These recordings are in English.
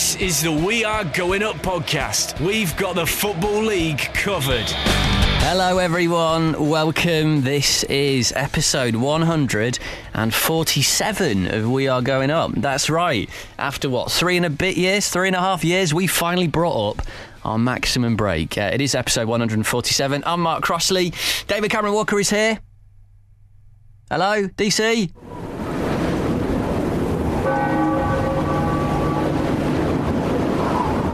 This is the We Are Going Up podcast. We've got the Football League covered. Hello, everyone. Welcome. This is episode 147 of We Are Going Up. That's right. After what, three and a bit years, three and a half years, we finally brought up our maximum break. Uh, it is episode 147. I'm Mark Crossley. David Cameron Walker is here. Hello, DC.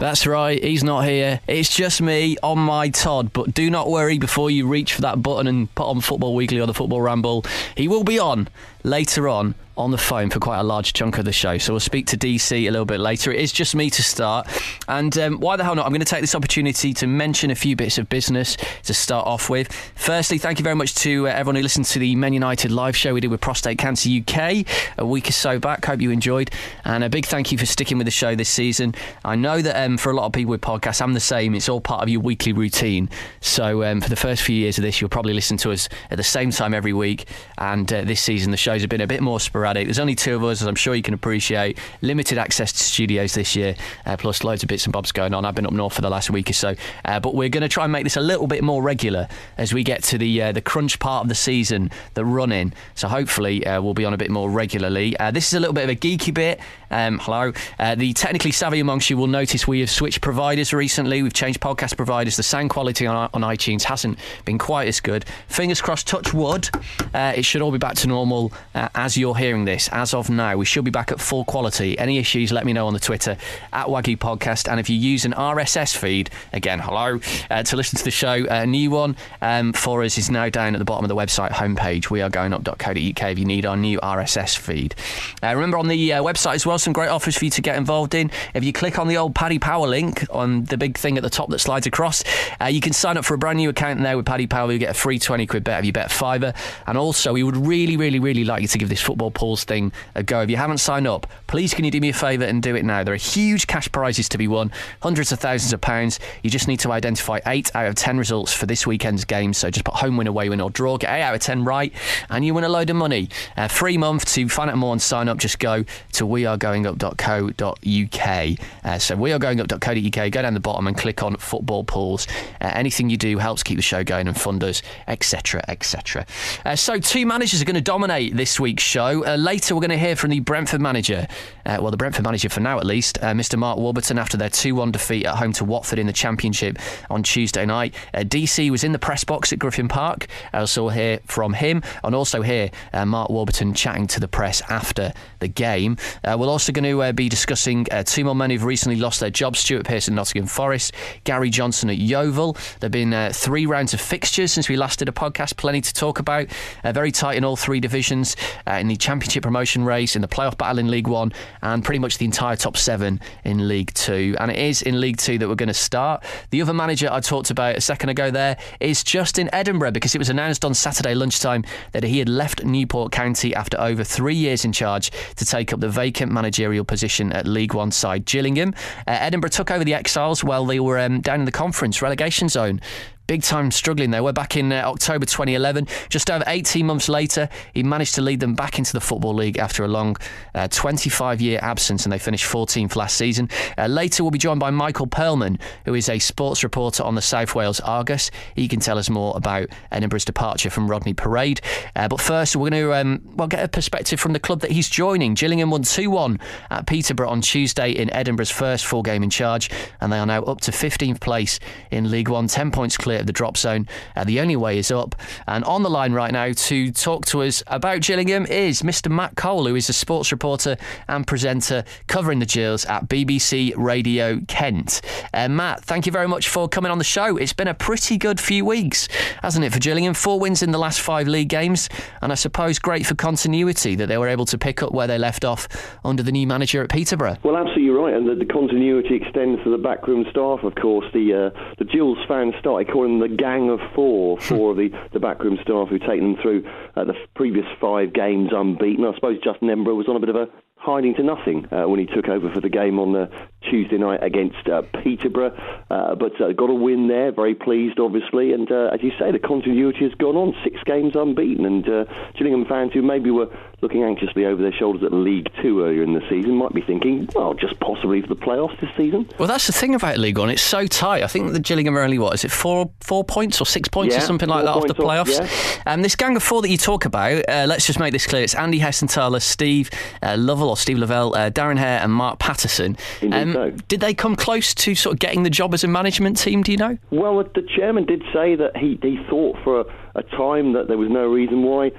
That's right, he's not here. It's just me on my Todd. But do not worry before you reach for that button and put on Football Weekly or the Football Ramble. He will be on later on on the phone for quite a large chunk of the show. So we'll speak to DC a little bit later. It is just me to start. And um, why the hell not? I'm going to take this opportunity to mention a few bits of business to start off with. Firstly, thank you very much to uh, everyone who listened to the Men United live show we did with Prostate Cancer UK a week or so back. Hope you enjoyed. And a big thank you for sticking with the show this season. I know that um, for a lot of people with podcasts, I'm the same. It's all part of your weekly routine. So um, for the first few years of this, you'll probably listen to us at the same time every week. And uh, this season, the shows have been a bit more sporadic. There's only two of us, as I'm sure you can appreciate. Limited access to studios this year, uh, plus loads of bits and bobs going on. I've been up north for the last week or so, uh, but we're going to try and make this a little bit more regular as we get to the uh, the crunch part of the season, the run-in. So hopefully uh, we'll be on a bit more regularly. Uh, this is a little bit of a geeky bit. Um, hello, uh, the technically savvy amongst you will notice we have switched providers recently. We've changed podcast providers. The sound quality on, on iTunes hasn't been quite as good. Fingers crossed, touch wood. it should all be back to normal as you're hearing this as of now. We should be back at full quality. Any issues, let me know on the Twitter at Waggy Podcast. And if you use an RSS feed, again, hello, uh, to listen to the show, a new one um, for us is now down at the bottom of the website homepage. We are going up.co.uk if you need our new RSS feed. Uh, remember on the uh, website as well, some great offers for you to get involved in. If you click on the old Paddy Power link on the big thing at the top that slides across, uh, you can sign up for a brand new account there with Paddy Power. You get a free 20 quid bet if you bet fiver. And also, we would really, really, really like you to give this football pools thing a go. If you haven't signed up, please can you do me a favour and do it now? There are huge cash prizes to be won, hundreds of thousands of pounds. You just need to identify eight out of ten results for this weekend's game. So just put home win, away win, or draw. Get eight out of ten right, and you win a load of money. Uh, free month to find out more and sign up. Just go to wearegoingup.co.uk. Uh, so wearegoingup.co.uk. Go down the bottom and click on football pools. Uh, anything you do helps keep the show going and fund us, etc., etc. Uh, so two managers are going to dominate this week's show. Uh, later, we're going to hear from the Brentford manager, uh, well, the Brentford manager for now at least, uh, Mr. Mark Warburton, after their 2 1 defeat at home to Watford in the Championship on Tuesday night. Uh, DC was in the press box at Griffin Park. Also, we'll hear from him and also hear uh, Mark Warburton chatting to the press after the game. Uh, we're also going to be discussing two more men who've recently lost their jobs Stuart Pearce at Nottingham Forest, Gary Johnson at Yeovil. There have been three rounds of fixtures since we last did a podcast, plenty to talk about. very tight in all three divisions in the Championship promotion race, in the playoff battle in League One, and pretty much the entire top seven in League Two. And it is in League Two that we're going to start. The other manager I talked about a second ago there is Justin Edinburgh because it was announced on Saturday lunchtime that he had left Newport County after over three years in charge to take up the vacant managerial position at League One side Gillingham. Uh, Edinburgh took over the Exiles while they were um, down in the conference relegation zone big time struggling there. We're back in uh, October 2011. Just over 18 months later, he managed to lead them back into the Football League after a long 25 uh, year absence, and they finished 14th last season. Uh, later, we'll be joined by Michael Perlman, who is a sports reporter on the South Wales Argus. He can tell us more about Edinburgh's departure from Rodney Parade. Uh, but first, we're going to um, well get a perspective from the club that he's joining. Gillingham won 2 1 at Peterborough on Tuesday in Edinburgh's first full game in charge, and they are now up to 15th place in League One, 10 points clear of the drop zone. Uh, the only way is up. And on the line right now to talk to us about Gillingham is Mr. Matt Cole, who is a sports reporter and presenter covering the Gills at BBC Radio Kent. Uh, Matt, thank you very much for coming on the show. It's been a pretty good few weeks, hasn't it, for Gillingham? Four wins in the last five league games, and I suppose great for continuity that they were able to pick up where they left off under the new manager at Peterborough. Well, absolutely right, and the, the continuity extends to the backroom staff, of course. The uh, the Gills fans started calling the Gang of Four, four of the, the backroom staff who've taken them through uh, the previous five games unbeaten. I suppose Justin Edinburgh was on a bit of a hiding to nothing uh, when he took over for the game on the Tuesday night against uh, Peterborough. Uh, but uh, got a win there, very pleased, obviously. And uh, as you say, the continuity has gone on, six games unbeaten. And uh, Gillingham fans who maybe were looking anxiously over their shoulders at League Two earlier in the season might be thinking, well, just possibly for the playoffs this season. Well, that's the thing about League One; it's so tight. I think the Gillingham are only what is it four four points or six points yeah, or something like that off the playoffs. Off, yeah. um, this gang of four that you talk about, uh, let's just make this clear: it's Andy Hessenthaler, Steve uh, Lovell or Steve Lavelle, uh, Darren Hare, and Mark Patterson. Um, so. Did they come close to sort of getting the job as a management team? Do you know? Well, the chairman did say that he he thought for a, a time that there was no reason why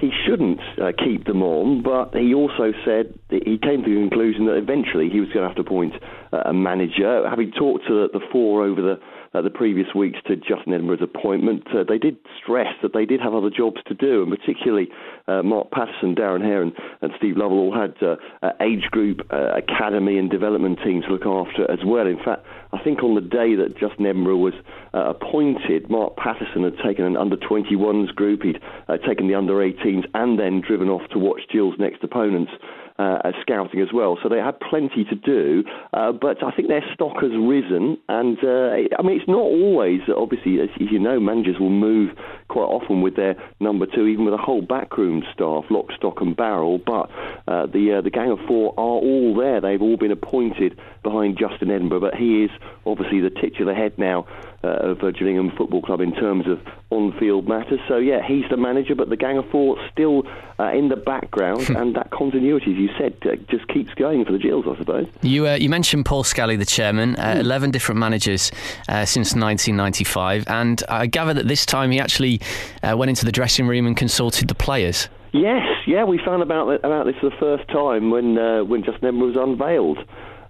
he shouldn't uh, keep them on, but he also said he came to the conclusion that eventually he was going to have to appoint uh, a manager. Having talked to the, the four over the uh, the previous weeks to Justin Edinburgh's appointment, uh, they did stress that they did have other jobs to do, and particularly uh, Mark Patterson, Darren Hare, and, and Steve Lovell all had uh, uh, age group, uh, academy, and development teams to look after as well. In fact, I think on the day that Justin Edinburgh was appointed, Mark Patterson had taken an under 21s group, he'd taken the under 18s, and then driven off to watch Gills' next opponents uh, as scouting as well. So they had plenty to do, uh, but I think their stock has risen. And uh, I mean, it's not always, obviously, as you know, managers will move quite often with their number two, even with a whole backroom staff, lock, stock, and barrel. But uh, the uh, the gang of four are all there. They've all been appointed behind Justin Edinburgh, but he is obviously the titular head now uh, of uh, Gillingham Football Club in terms of on-field matters. So yeah, he's the manager, but the gang of four still uh, in the background, and that continuity, as you said, uh, just keeps going for the Gills, I suppose. You uh, you mentioned Paul Scally, the chairman, mm. eleven different managers uh, since 1995, and I gather that this time he actually went into the dressing room and consulted the players. Yes, yeah, we found about about this for the first time when when Justin Edinburgh was unveiled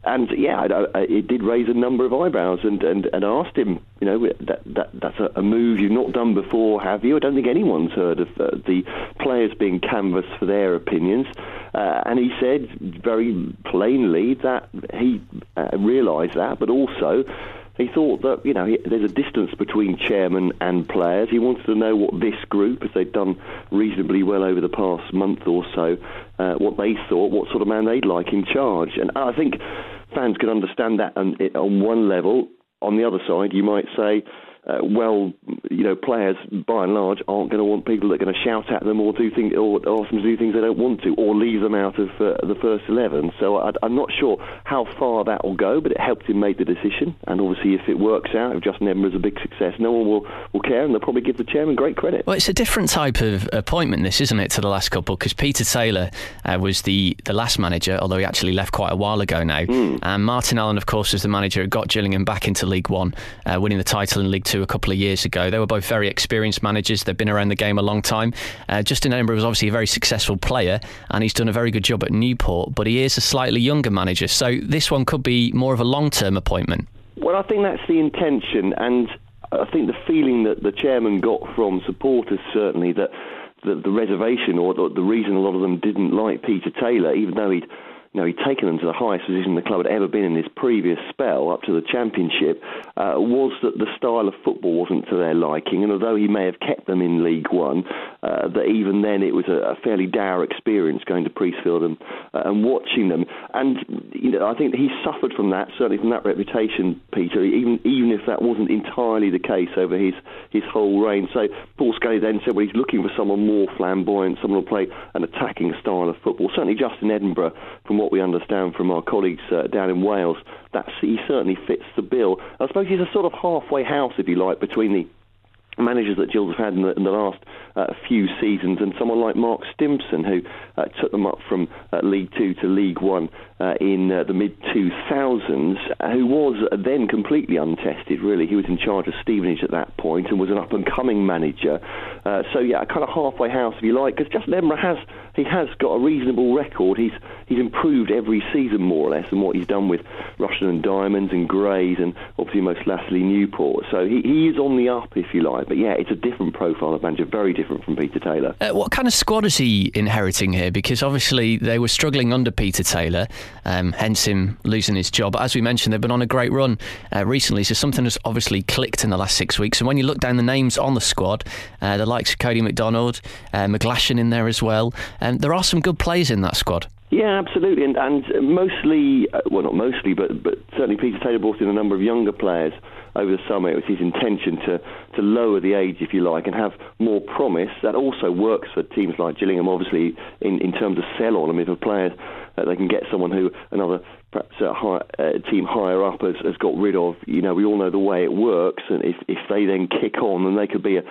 and yeah, I, I, it did raise a number of eyebrows, and, and, and asked him, you know, that, that that's a, a, move you've not done before, have you? I don't think anyone's heard of uh, the players being canvassed for their opinions, uh, and he said very plainly that he uh, realised that, but also he thought that you know he, there's a distance between chairman and players. He wanted to know what this group, as they'd done reasonably well over the past month or so, uh, what they thought, what sort of man they'd like in charge. And I think fans can understand that on, on one level. On the other side, you might say uh, well, you know, players by and large aren't going to want people that are going to shout at them or do things or ask them to do things they don't want to, or leave them out of uh, the first eleven. So I, am not sure how far that will go, but it helped him make the decision. And obviously, if it works out, if Justin is a big success, no one will, will care, and they'll probably give the chairman great credit. Well, it's a different type of appointment, this isn't it, to the last couple? Because Peter Taylor uh, was the the last manager, although he actually left quite a while ago now. Mm. And Martin Allen, of course, was the manager who got Gillingham back into League One, uh, winning the title in League Two a couple of years ago. They were both very experienced managers. They've been around the game a long time. Uh, Justin Edinburgh was obviously a very successful player, and he's done a very good job at Newport. But he is a slightly younger manager, so this one could be more of a long-term appointment. Well, I think that's the intention, and I think the feeling that the chairman got from supporters certainly that the, the reservation or the, the reason a lot of them didn't like Peter Taylor, even though he'd you know, he'd taken them to the highest position the club had ever been in his previous spell, up to the championship, uh, was that the style of football wasn't to their liking. And although he may have kept them in League One, uh, that even then it was a, a, fairly dour experience going to Priestfield and, uh, and watching them. And you know, I think he suffered from that, certainly from that reputation, Peter. Even even if that wasn't entirely the case over his his whole reign. So Paul Scally then said, well, he's looking for someone more flamboyant, someone who'll play an attacking style of football. Certainly, Justin Edinburgh, from what we understand from our colleagues uh, down in Wales, that he certainly fits the bill. I suppose he's a sort of halfway house, if you like, between the managers that Gills have had in the, in the last uh, few seasons, and someone like Mark Stimson, who uh, took them up from uh, League Two to League One uh, in uh, the mid 2000s, who was then completely untested, really. He was in charge of Stevenage at that point and was an up and coming manager. Uh, so, yeah, a kind of halfway house, if you like, because Justin Edinburgh has he has got a reasonable record. He's he's improved every season more or less, and what he's done with Rushden and Diamonds and Grays, and obviously most lastly Newport. So he, he is on the up, if you like. But yeah, it's a different profile of manager, very different from Peter Taylor. Uh, what kind of squad is he inheriting here? Because obviously they were struggling under Peter Taylor, um, hence him losing his job. But as we mentioned, they've been on a great run uh, recently, so something has obviously clicked in the last six weeks. And when you look down the names on the squad, uh, the likes of Cody McDonald, uh, McGlashan in there as well, and um, there are some good players in that squad. Yeah, absolutely, and, and mostly, uh, well, not mostly, but but certainly Peter Taylor brought in a number of younger players over the summer. It was his intention to to lower the age, if you like, and have more promise. That also works for teams like Gillingham, obviously, in, in terms of sell on. I mean, for players, uh, they can get someone who another perhaps a high, uh, team higher up has, has got rid of. You know, we all know the way it works, and if if they then kick on, then they could be a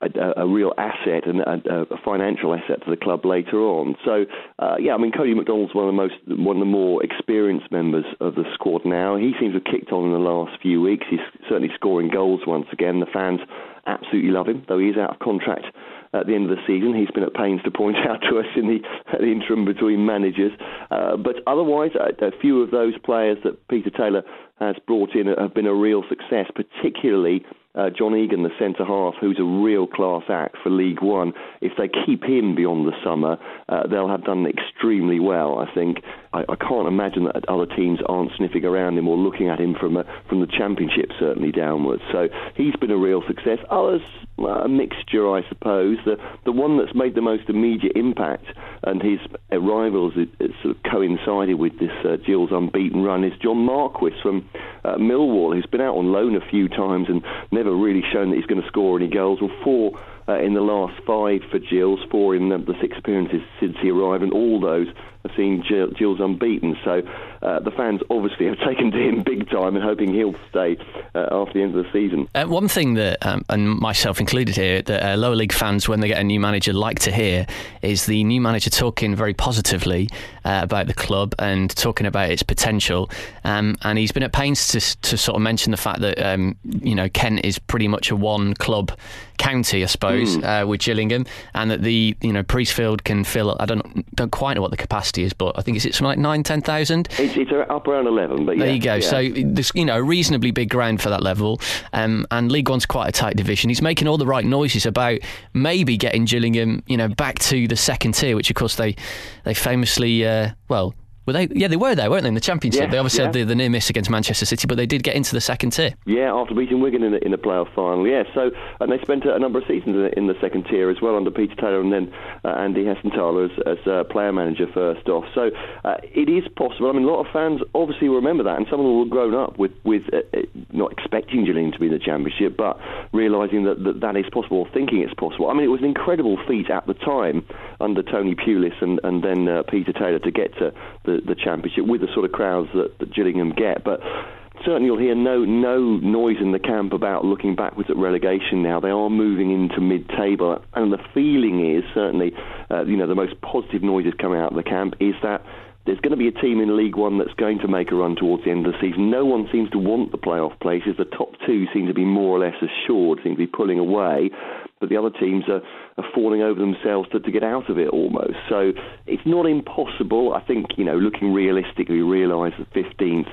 a, a, real asset and a, a, financial asset to the club later on. So, uh, yeah, I mean, Cody McDonald's one of the most, one of the more experienced members of the squad now. He seems to have kicked on in the last few weeks. He's certainly scoring goals once again. The fans absolutely love him, though he is out of contract at the end of the season. He's been at pains to point out to us in the, the interim between managers. Uh, but otherwise, a, a few of those players that Peter Taylor has brought in have been a real success, particularly uh, John Egan, the centre half, who's a real class act for League One. If they keep him beyond the summer, uh, they'll have done extremely well. I think. I, I, can't imagine that other teams aren't sniffing around him or looking at him from a, from the Championship certainly downwards. So he's been a real success. Others, a mixture, I suppose. The the one that's made the most immediate impact and his arrivals it, it sort of coincided with this uh, unbeaten run is John Marquis from uh, Millwall, who's been out on loan a few times and never really shown that he's going to score any goals. Well, four uh, in the last five for Gills, four in the, the six appearances since he arrived, and all those have seen Gills unbeaten. So uh, the fans obviously have taken to him big time and hoping he'll stay uh, after the end of the season. Uh, one thing that, um, and myself included here, that uh, lower league fans, when they get a new manager, like to hear is the new manager talking very positively uh, about the club and talking about its potential. Um, and he's been at pains to, to sort of mention the fact that um, you know Kent is pretty much a one club county, I suppose, mm. uh, with Gillingham, and that the you know Priestfield can fill. I don't don't quite know what the capacity is, but I think it's something like nine, ten thousand. It's, it's up around eleven, but yeah, there you go. Yeah. So there's you know a reasonably big ground for that level, um, and League One's quite a tight division. He's making all the right noises about maybe getting Gillingham, you know, back to the second tier, which of course they they famously uh, well were they? Yeah, they were there, weren't they? In the championship, yeah, they obviously yeah. had the, the, near miss against Manchester City, but they did get into the second tier. Yeah, after beating Wigan in the, in the playoff final. Yeah, so and they spent a, number of seasons in the, in the, second tier as well under Peter Taylor and then uh, Andy Hessenthaler as, as uh, player manager first off. So uh, it is possible. I mean, a lot of fans obviously remember that, and some of them were grown up with with uh, uh, not expecting Gillingham to be in the championship, but realising that, that that is possible, or thinking it's possible. I mean, it was an incredible feat at the time under Tony Pulis and and then uh, Peter Taylor to get to the, the championship with the sort of crowds that, that Gillingham get. But certainly you'll hear no no noise in the camp about looking backwards at relegation now. They are moving into mid-table, and the feeling is certainly, uh, you know, the most positive noises coming out of the camp is that there's going to be a team in League One that's going to make a run towards the end of the season. No one seems to want the playoff places. The top two seem to be more or less assured, seem to be pulling away but the other teams are, are falling over themselves to, to get out of it almost. So it's not impossible. I think, you know, looking realistically, realise the 15th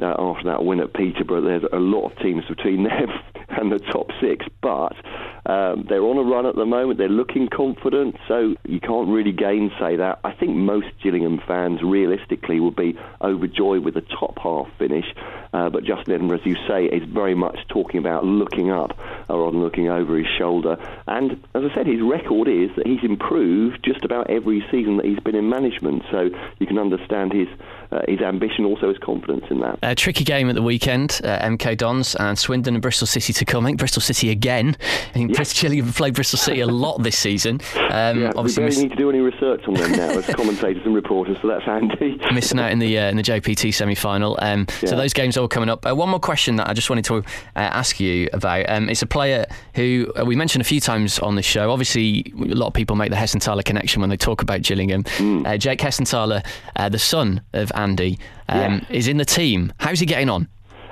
uh, after that win at Peterborough, there's a lot of teams between them and the top six, but um, they're on a run at the moment. They're looking confident, so you can't really gainsay that. I think most Gillingham fans, realistically, will be overjoyed with the top half finish. Uh, but Justin Edinburgh, as you say, is very much talking about looking up rather than looking over his shoulder. And as I said, his record is that he's improved just about every season that he's been in management. So you can understand his uh, his ambition, also his confidence in that. A tricky game at the weekend. Uh, MK Dons and Swindon and Bristol City to come. I think Bristol City again. I think yeah. Gills have played Bristol City a lot this season. Um, yeah, obviously, we barely need to do any research on them now as commentators and reporters, so that's handy. missing out in the uh, in the JPT semi final. Um, yeah. So those games are all coming up. Uh, one more question that I just wanted to uh, ask you about. Um, it's a player who uh, we mentioned a few times on the show. Obviously, a lot of people make the Hessenthaler connection when they talk about Gillingham. Mm. Uh, Jake Hessenthaler, uh, the son of Andy, um, yeah. is in the team. How's he getting on?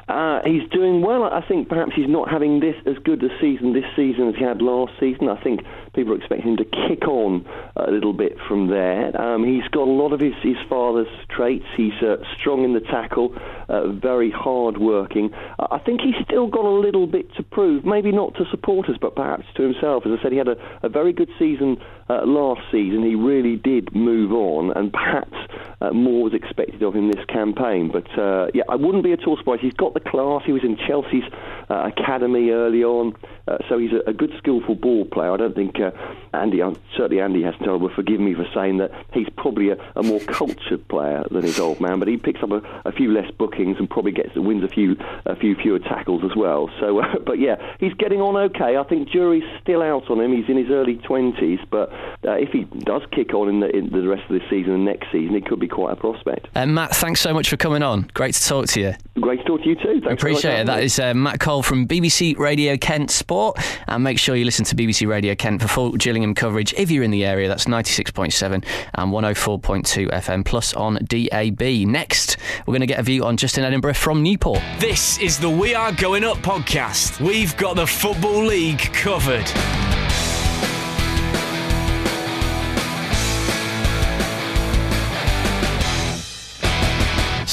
Uh, he's doing well. I think perhaps he's not having this as good a season this season as he had last season. I think people are expecting him to kick on a little bit from there. Um, he's got a lot of his, his father's traits. He's uh, strong in the tackle, uh, very hard working. I think he's still got a little bit to prove, maybe not to supporters, but perhaps to himself. As I said, he had a, a very good season uh, last season. He really did move on, and perhaps uh, more was expected of him this campaign. But uh, yeah, I wouldn't be at all surprised. He's got the class. He was in Chelsea's uh, academy early on, uh, so he's a, a, good, skillful ball player. I don't think uh, Andy, certainly Andy has to will forgive me for saying that he's probably a, a, more cultured player than his old man, but he picks up a, a, few less bookings and probably gets wins a few a few fewer tackles as well. So, but yeah, he's getting on okay. I think jury's still out on him. He's in his early twenties, but uh, if he does kick on in the, in the rest of this season and next season, he could be quite a prospect. Uh, Matt, thanks so much for coming on. Great to talk to you. Great to talk to you too. Thanks Appreciate it. That is uh, Matt Cole from BBC Radio Kent Sport. And make sure you listen to BBC Radio Kent for full Gillingham coverage if you're in the area. That's 96.7 and 104.2 FM plus on DAB. Next, we're going to get a view on Justin Edinburgh from Newport. This is the We Are Going Up podcast. We've got the Football League covered.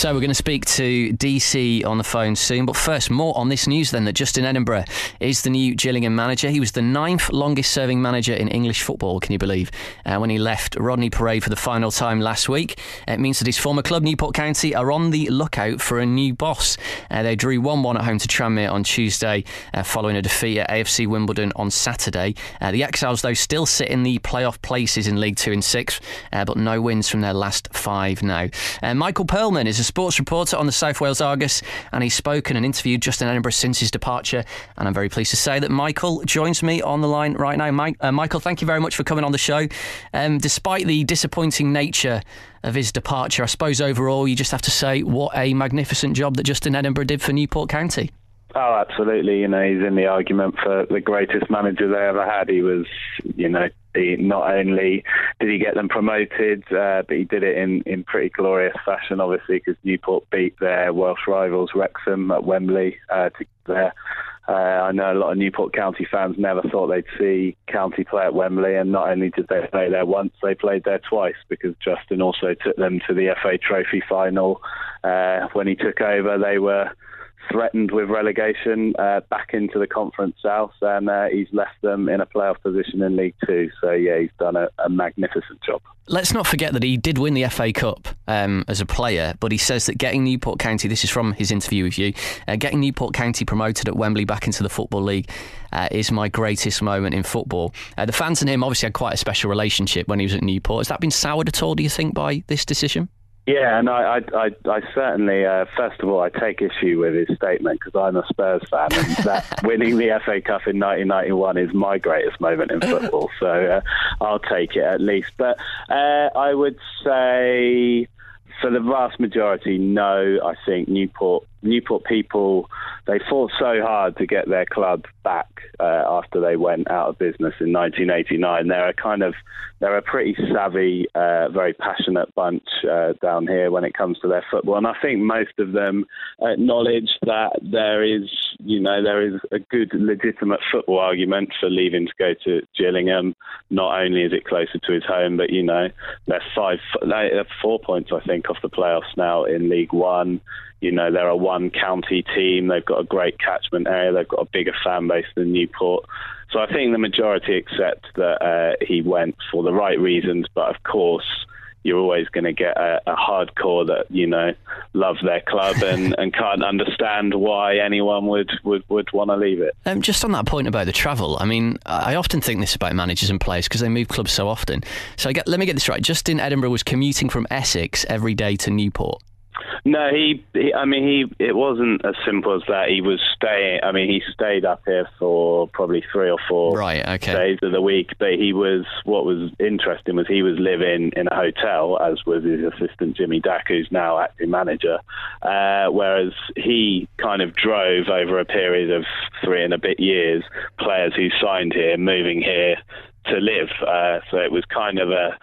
So we're going to speak to DC on the phone soon. But first, more on this news then that Justin Edinburgh is the new Gillingham manager. He was the ninth longest serving manager in English football, can you believe? Uh, when he left Rodney Parade for the final time last week. It means that his former club, Newport County, are on the lookout for a new boss. Uh, they drew 1 1 at home to Tranmere on Tuesday uh, following a defeat at AFC Wimbledon on Saturday. Uh, the Exiles, though, still sit in the playoff places in League Two and Six, uh, but no wins from their last five now. Uh, Michael Perlman is a sports reporter on the South Wales Argus, and he's spoken and interviewed Justin Edinburgh since his departure. And I'm very pleased to say that Michael joins me on the line right now. Mike, uh, Michael, thank you very much for coming on the show. Um, despite the disappointing nature of his departure, I suppose overall you just have to say what a magnificent job that Justin Edinburgh did for Newport County. Oh, absolutely. You know, he's in the argument for the greatest manager they ever had. He was, you know, he not only did he get them promoted, uh, but he did it in, in pretty glorious fashion, obviously, because Newport beat their Welsh rivals Wrexham at Wembley uh, to get there. Uh, I know a lot of Newport County fans never thought they'd see County play at Wembley, and not only did they play there once, they played there twice because Justin also took them to the FA Trophy final. Uh, when he took over, they were threatened with relegation uh, back into the Conference South, and uh, he's left them in a playoff position in League Two. So yeah, he's done a, a magnificent job. Let's not forget that he did win the FA Cup um, as a player, but he says that getting Newport County, this is from his interview with you, uh, getting Newport County promoted at Wembley back into the Football League uh, is my greatest moment in football. Uh, the fans and him obviously had quite a special relationship when he was at Newport. Has that been soured at all, do you think, by this decision? Yeah, and I, I, I, certainly, uh, first of all, I take issue with his statement because I'm a Spurs fan, and that winning the FA Cup in 1991 is my greatest moment in football. So uh, I'll take it at least. But uh, I would say, for the vast majority, no. I think Newport Newport people they fought so hard to get their club back uh, after they went out of business in 1989. They're a kind of they're a pretty savvy, uh, very passionate bunch uh, down here when it comes to their football, and I think most of them acknowledge that there is you know there is a good legitimate football argument for leaving to go to Gillingham. Not only is it closer to his home, but you know they're five, they're four points I think off the playoffs now in League One. You know, they're a one county team. They've got a great catchment area. They've got a bigger fan base than Newport. So I think the majority accept that uh, he went for the right reasons. But of course, you're always going to get a, a, hardcore that you know love their club and, and can't understand why anyone would would, would want to leave it. Um, just on that point about the travel, I mean, I often think this about managers and players because they move clubs so often. So get, let me get this right: Justin Edinburgh was commuting from Essex every day to Newport. No, he, he. I mean, he. It wasn't as simple as that. He was staying. I mean, he stayed up here for probably three or four right, okay. days of the week. But he was. What was interesting was he was living in a hotel, as was his assistant Jimmy Dack, who's now acting manager. Uh, whereas he kind of drove over a period of three and a bit years players who signed here, moving here to live. Uh, so it was kind of a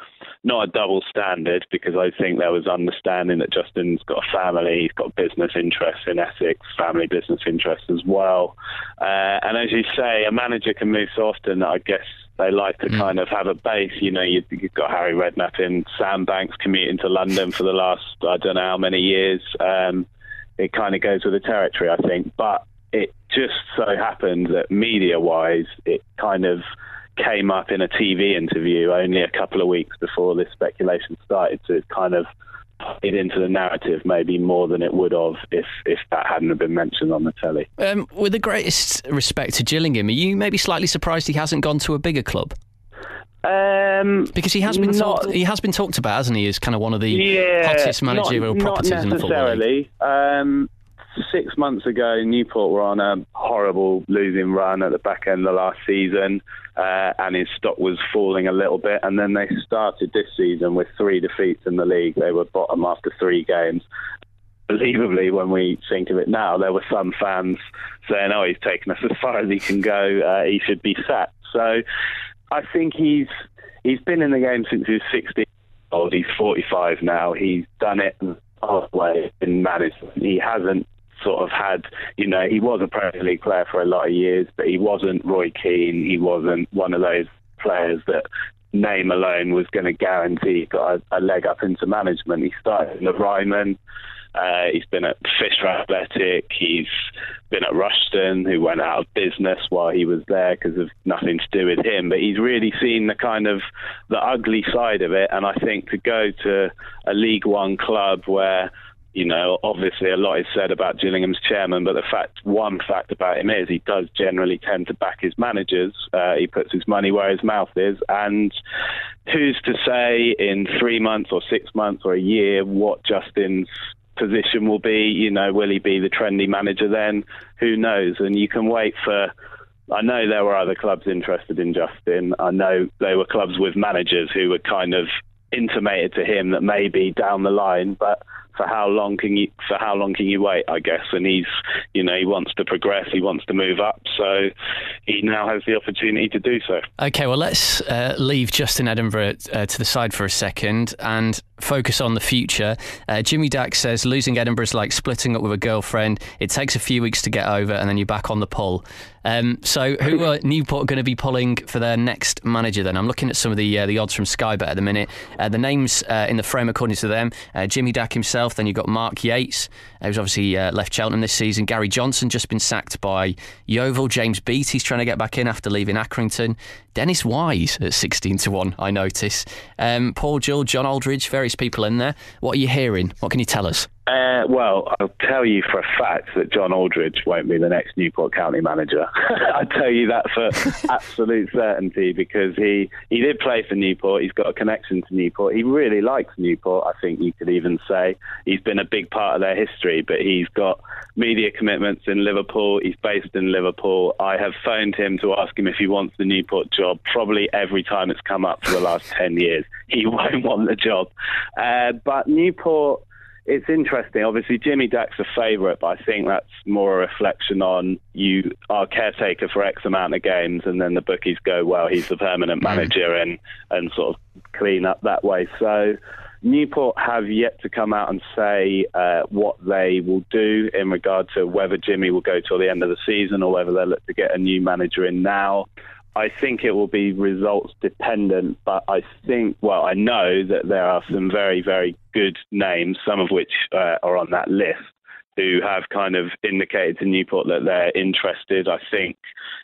not a double standard because I think there was understanding that Justin's got a family, he's got business interests in Essex, family business interests as well. Uh, and as you say, a manager can move so often that I guess they like to mm. kind of have a base. You know, you, have got Harry Redknapp in Sandbanks commuting to London for the last I don't know how many years. Um, it kind of goes with the territory, I think. But it just so happened that media-wise, it kind of came up in a TV interview only a couple of weeks before this speculation started. So it's kind of put it into the narrative maybe more than it would have if if that hadn't been mentioned on the telly. Um, with the greatest respect to Gillingham, are you maybe slightly surprised he hasn't gone to a bigger club? Um, because he has been not, talked, he has been talked about, hasn't he? As kind of one of the yeah, hottest managerial not, properties not in the football league. Um, six months ago, Newport were on a horrible losing run at the back end of the last season, uh, and his stock was falling a little bit. And then they started this season with three defeats in the league. They were bottom after three games. Believably, when we think of it now, there were some fans saying, "Oh, he's taken us as far as he can go. Uh, he should be sacked." So, I think he's he's been in the game since he was 16 old. He's 45 now. He's done it halfway in management. He hasn't sort of had, you know, he was a Premier League player for a lot of years, but he wasn't Roy Keane. He wasn't one of those players that name alone was going to guarantee got a, a, leg up into management. He started in the Ryman. Uh, he's been at Fisher Athletic. He's been at Rushden, who went out of business while he was there because of nothing to do with him. But he's really seen the kind of the ugly side of it. And I think to go to a League One club where you know, obviously a lot is said about Gillingham's chairman, but the fact, one fact about him is he does generally tend to back his managers. Uh, he puts his money where his mouth is, and who's to say in three months or six months or a year what Justin's position will be? You know, will he be the trendy manager then? Who knows? And you can wait for. I know there were other clubs interested in Justin. I know there were clubs with managers who were kind of intimated to him that maybe down the line, but for how long can you for how long can you wait? I guess, and he's you know he wants to progress, he wants to move up, so he now has the opportunity to do so. Okay, well let's uh, leave Justin Edinburgh uh, to the side for a second and focus on the future. Uh, Jimmy Dack says losing Edinburgh is like splitting up with a girlfriend. It takes a few weeks to get over, and then you're back on the pull. Um, so, who are Newport going to be pulling for their next manager? Then I'm looking at some of the uh, the odds from Sky Bet at the minute. Uh, the names uh, in the frame, according to them, uh, Jimmy Dack himself. Then you've got Mark Yates, who's obviously uh, left Cheltenham this season. Gary Johnson just been sacked by Yeovil. James Beattie's trying to get back in after leaving Accrington. Dennis Wise at 16 to 1, I notice. Um, Paul Jewell, John Aldridge, various people in there. What are you hearing? What can you tell us? Uh, well, I'll tell you for a fact that John Aldridge won't be the next Newport County manager. I tell you that for absolute certainty because he, he did play for Newport. He's got a connection to Newport. He really likes Newport, I think you could even say. He's been a big part of their history, but he's got media commitments in Liverpool. He's based in Liverpool. I have phoned him to ask him if he wants the Newport job probably every time it's come up for the last 10 years. He won't want the job. Uh, but Newport it's interesting. Obviously, Jimmy Dack's a favourite, but I think that's more a reflection on you are caretaker for X amount of games, and then the bookies go, well, he's the permanent mm. manager, and and sort of clean up that way. So. Newport have yet to come out and say uh, what they will do in regard to whether Jimmy will go till the end of the season or whether they'll look to get a new manager in now. I think it will be results dependent, but I think, well, I know that there are some very, very good names, some of which uh, are on that list, who have kind of indicated to Newport that they're interested. I think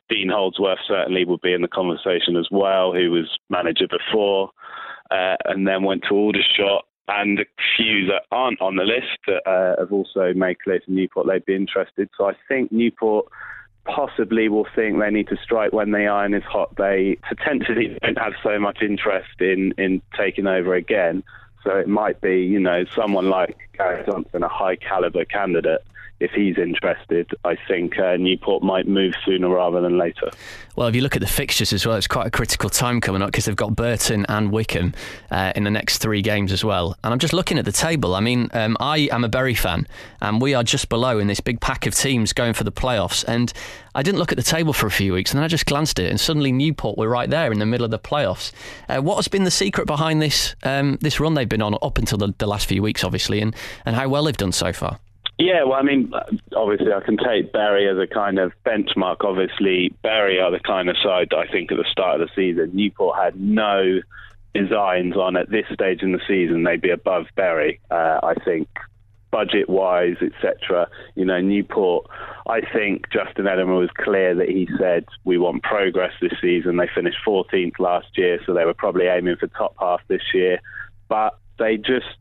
Dean Holdsworth certainly will be in the conversation as well, who was manager before uh, and then went to Aldershot. And a few that aren't on the list that uh, have also made clear to Newport they'd be interested. So I think Newport possibly will think they need to strike when the iron is hot. They potentially don't have so much interest in, in taking over again. So it might be, you know, someone like Gary Johnson, a high caliber candidate if he's interested, I think uh, Newport might move sooner rather than later. Well, if you look at the fixtures as well, it's quite a critical time coming up because they've got Burton and Wycombe uh, in the next three games as well. And I'm just looking at the table. I mean, um, I am a Bury fan, and we are just below in this big pack of teams going for the playoffs. And I didn't look at the table for a few weeks, and then I just glanced at it, and suddenly Newport were right there in the middle of the playoffs. Uh, what has been the secret behind this um, this run they've been on up until the, the last few weeks, obviously, and, and how well they've done so far? Yeah, well, I mean, obviously, I can take Bury as a kind of benchmark. Obviously, Bury are the kind of side that I think at the start of the season, Newport had no designs on at this stage in the season they'd be above Bury. Uh, I think budget wise, etc. You know, Newport. I think Justin Edinburgh was clear that he said we want progress this season. They finished 14th last year, so they were probably aiming for top half this year, but they just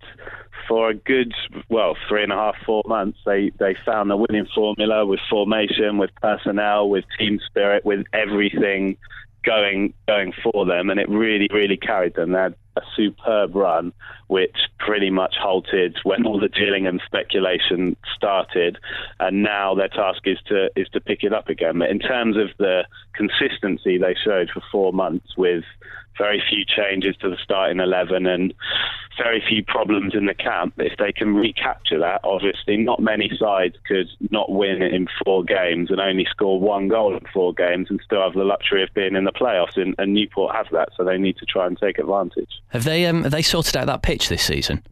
for a good, well, three and a half, four months, they, they found the winning formula with formation, with personnel, with team spirit, with everything going going for them, and it really, really carried them. They had a superb run, which pretty much halted when all the Gillingham speculation started, and now their task is to is to pick it up again. But in terms of the consistency they showed for four months with very few changes to the starting 11 and very few problems in the camp. If they can recapture that, obviously, not many sides could not win in four games and only score one goal in four games and still have the luxury of being in the playoffs. And, and Newport have that, so they need to try and take advantage. Have they um, have they sorted out that pitch this season?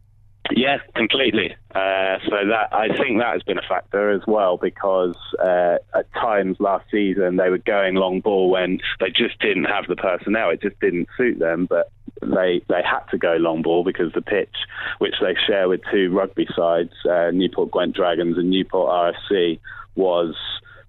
Yeah, completely. Uh, so that I think that has been a factor as well because uh, at times last season they were going long ball when they just didn't have the personnel. It just didn't suit them, but they they had to go long ball because the pitch, which they share with two rugby sides, uh, Newport Gwent Dragons and Newport RFC, was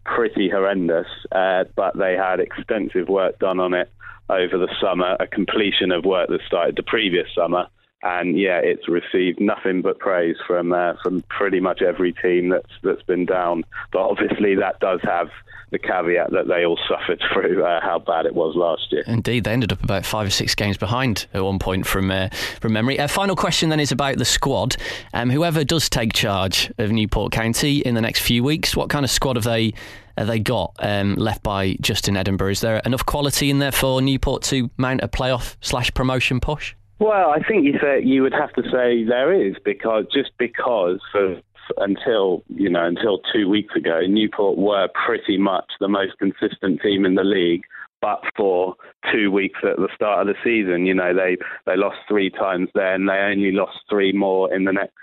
pretty horrendous. Uh, but they had extensive work done on it over the summer, a completion of work that started the previous summer and yeah, it's received nothing but praise from uh, from pretty much every team that's that's been down. But obviously, that does have the caveat that they all suffered through uh, how bad it was last year. Indeed, they ended up about five or six games behind at one point from uh, from memory. Uh, final question then is about the squad. Um, whoever does take charge of Newport County in the next few weeks, what kind of squad have they? They got um, left by Justin Edinburgh? Is there enough quality in there for Newport to mount a playoff slash promotion push? Well, I think you say you would have to say there is because just because for until you know until two weeks ago, Newport were pretty much the most consistent team in the league. But for two weeks at the start of the season, you know they they lost three times. Then they only lost three more in the next.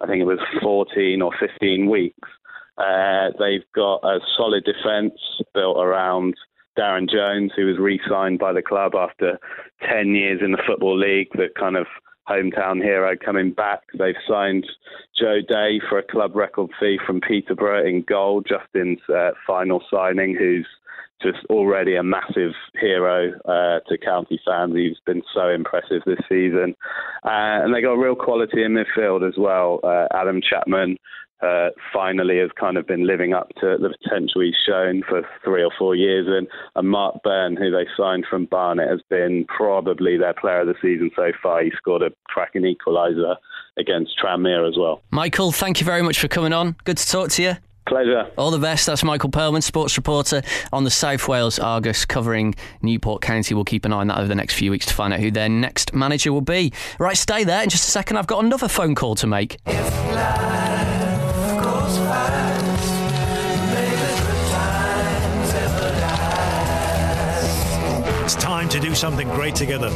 I think it was 14 or 15 weeks. Uh, they've got a solid defence built around Darren Jones, who was re-signed by the club after 10 years in the Football League, the kind of hometown hero coming back. They've signed Joe Day for a club record fee from Peterborough in goal, Justin's uh, final signing, who's just already a massive hero uh, to county fans. He's been so impressive this season. Uh, and they got real quality in midfield as well. Uh, Adam Chapman, uh, finally has kind of been living up to the potential he's shown for three or four years. And, and Mark Byrne, who they signed from Barnet, has been probably their player of the season so far. He scored a cracking equaliser against Tranmere as well. Michael, thank you very much for coming on. Good to talk to you. Pleasure. All the best. That's Michael Perlman, sports reporter on the South Wales Argus, covering Newport County. We'll keep an eye on that over the next few weeks to find out who their next manager will be. Right, stay there. In just a second, I've got another phone call to make. Time to do something great together.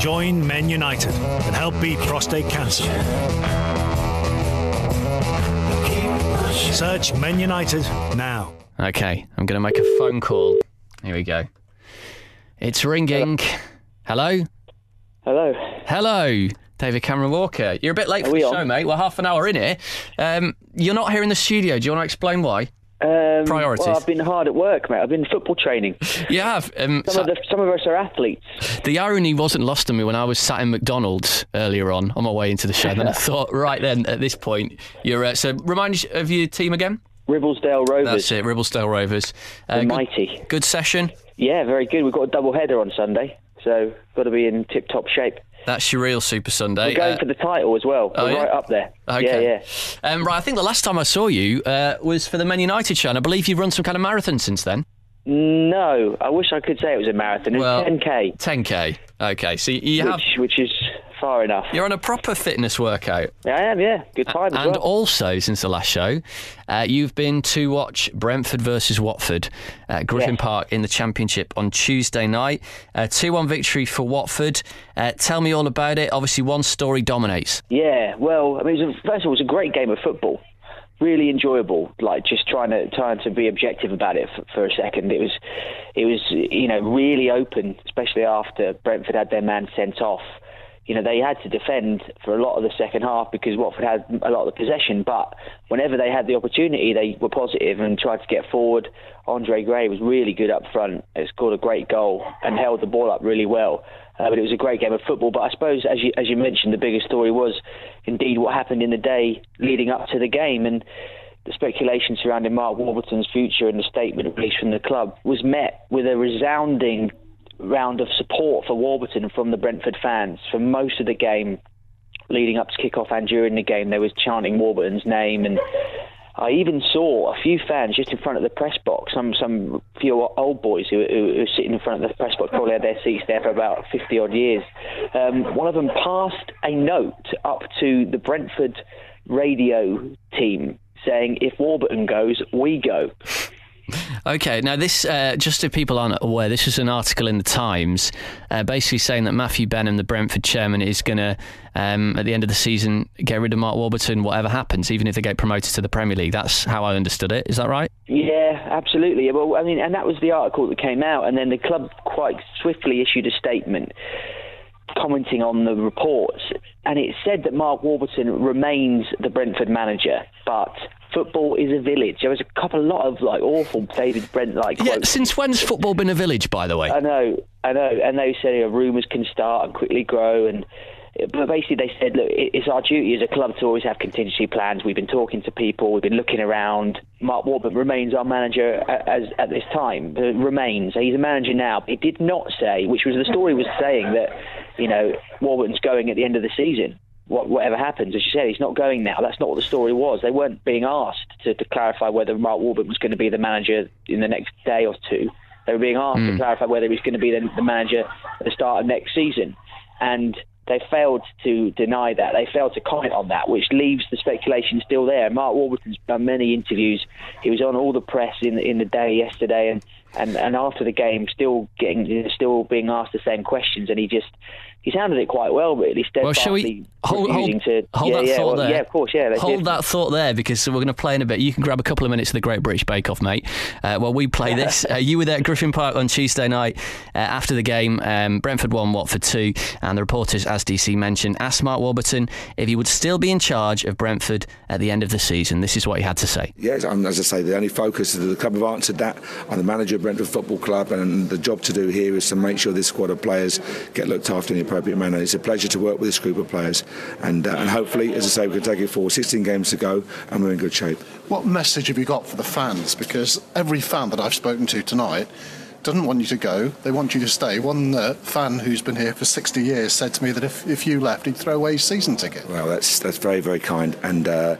Join Men United and help beat prostate cancer. Search Men United now. Okay, I'm going to make a phone call. Here we go. It's ringing. Hello? Hello. Hello, David Cameron Walker. You're a bit late Are for we the on? show, mate. We're half an hour in here. Um, you're not here in the studio. Do you want to explain why? Um, Priorities. Well, I've been hard at work, mate. I've been football training. You have. Um, Some so- of the, some of us are athletes. The irony wasn't lost on me when I was sat in McDonald's earlier on on my way into the show. and I thought, right then, at this point, you're. Uh, so remind us of your team again. Ribblesdale Rovers. That's it, Ribblesdale Rovers. Uh, good, mighty. good session. Yeah, very good. We've got a double header on Sunday, so got to be in tip-top shape. That's your real Super Sunday. We're going Uh, for the title as well. oh, We're yeah? right up there. Okay. Yeah, yeah. Um, right, I think the last time I saw you uh, was for the Man United show, and I believe you've run some kind of marathon since then. No, I wish I could say it was a marathon. It's Well- 10k, 10k. Okay, so you have which which is far enough. you're on a proper fitness workout, I am, yeah. Good time as and well. also since the last show, uh, you've been to watch Brentford versus Watford at Griffin Yes. Park in the Championship on Tuesday night. Uh, Two-one victory for Watford. Uh, tell me all about it. Obviously, one story dominates. Yeah, well, I mean, a, first of all, it was a great game of football. Really enjoyable. Like just trying to trying to be objective about it for, for a second. It was, it was you know really open, especially after Brentford had their man sent off. You know they had to defend for a lot of the second half because Watford had a lot of the possession. But whenever they had the opportunity, they were positive and tried to get forward. Andre Gray was really good up front. He scored a great goal and held the ball up really well. Uh, but it was a great game of football. But I suppose, as you as you mentioned, the biggest story was indeed what happened in the day leading up to the game and the speculation surrounding Mark Warburton's future and the statement released from the club was met with a resounding round of support for Warburton from the Brentford fans for most of the game leading up to kick-off and during the game they was chanting Warburton's name and I even saw a few fans just in front of the press box. Some some few old boys who, who, were sitting in front of the press box probably had their seats there for about fifty odd years. Um, one of them passed a note up to the Brentford radio team saying, "If Warburton goes, we go." Okay, now this, uh, just if people aren't aware, this was an article in the Times, uh, basically saying that Matthew Benham, the Brentford chairman, is going to, um, at the end of the season, get rid of Mark Warburton, whatever happens, even if they get promoted to the Premier League. That's how I understood it. Is that right? Yeah, absolutely. Well, I mean, and that was the article that came out, and then the club quite swiftly issued a statement commenting on the reports, and it said that Mark Warburton remains the Brentford manager, but football is a village. There was a couple, a lot of like awful David Brent like Yeah. quotes. Since when's football been a village, by the way? I know, I know, and they said you know, rumours can start and quickly grow, and but basically they said, look, it's our duty as a club to always have contingency plans. We've been talking to people, we've been looking around. Mark Warburton remains our manager as at this time. Uh, remains. He's a manager now. It did not say, which was the story was saying that, you know, Warburton's going at the end of the season. Whatever happens, as you said, he's not going now. That's not what the story was. They weren't being asked to, to clarify whether Mark Warburton was going to be the manager in the next day or two. They were being asked to clarify whether he's going to be the, the manager at the start of next season. And they failed to deny that. They failed to comment on that, which leaves the speculation still there. Mark Warburton's done many interviews. He was on all the press in in the day yesterday, and, and, and after the game, still getting still being asked the same questions, and he just he sounded it quite well, really. Well, shall we steadfastly hold, hold, to, hold yeah, that yeah, thought well, there? Yeah, of course, yeah. Hold do- that thought there because we're going to play in a bit. You can grab a couple of minutes of the Great British Bake Off, mate. Uh, while we play this, uh, you were there at Griffin Park on Tuesday night uh, after the game. Um, Brentford one, Watford two, and the reporters, as DC mentioned, asked Mark Warburton if he would still be in charge of Brentford at the end of the season. This is what he had to say. Yes, um, as I say, the only focus of the club have answered that. I'm the manager of Brentford Football Club, and the job to do here is to make sure this squad of players get looked after in the appropriate manner. It's a pleasure to work with this group of players, and uh, and hopefully, as I say, we can take it forward. 16 games to go, and we're in good shape. What message have you got for the fans? Because every fan that I've spoken to tonight doesn't want you to go. They want you to stay. One uh, fan who's been here for 60 years said to me that if, if you left, he'd throw away his season ticket. Well, that's that's very very kind, and uh,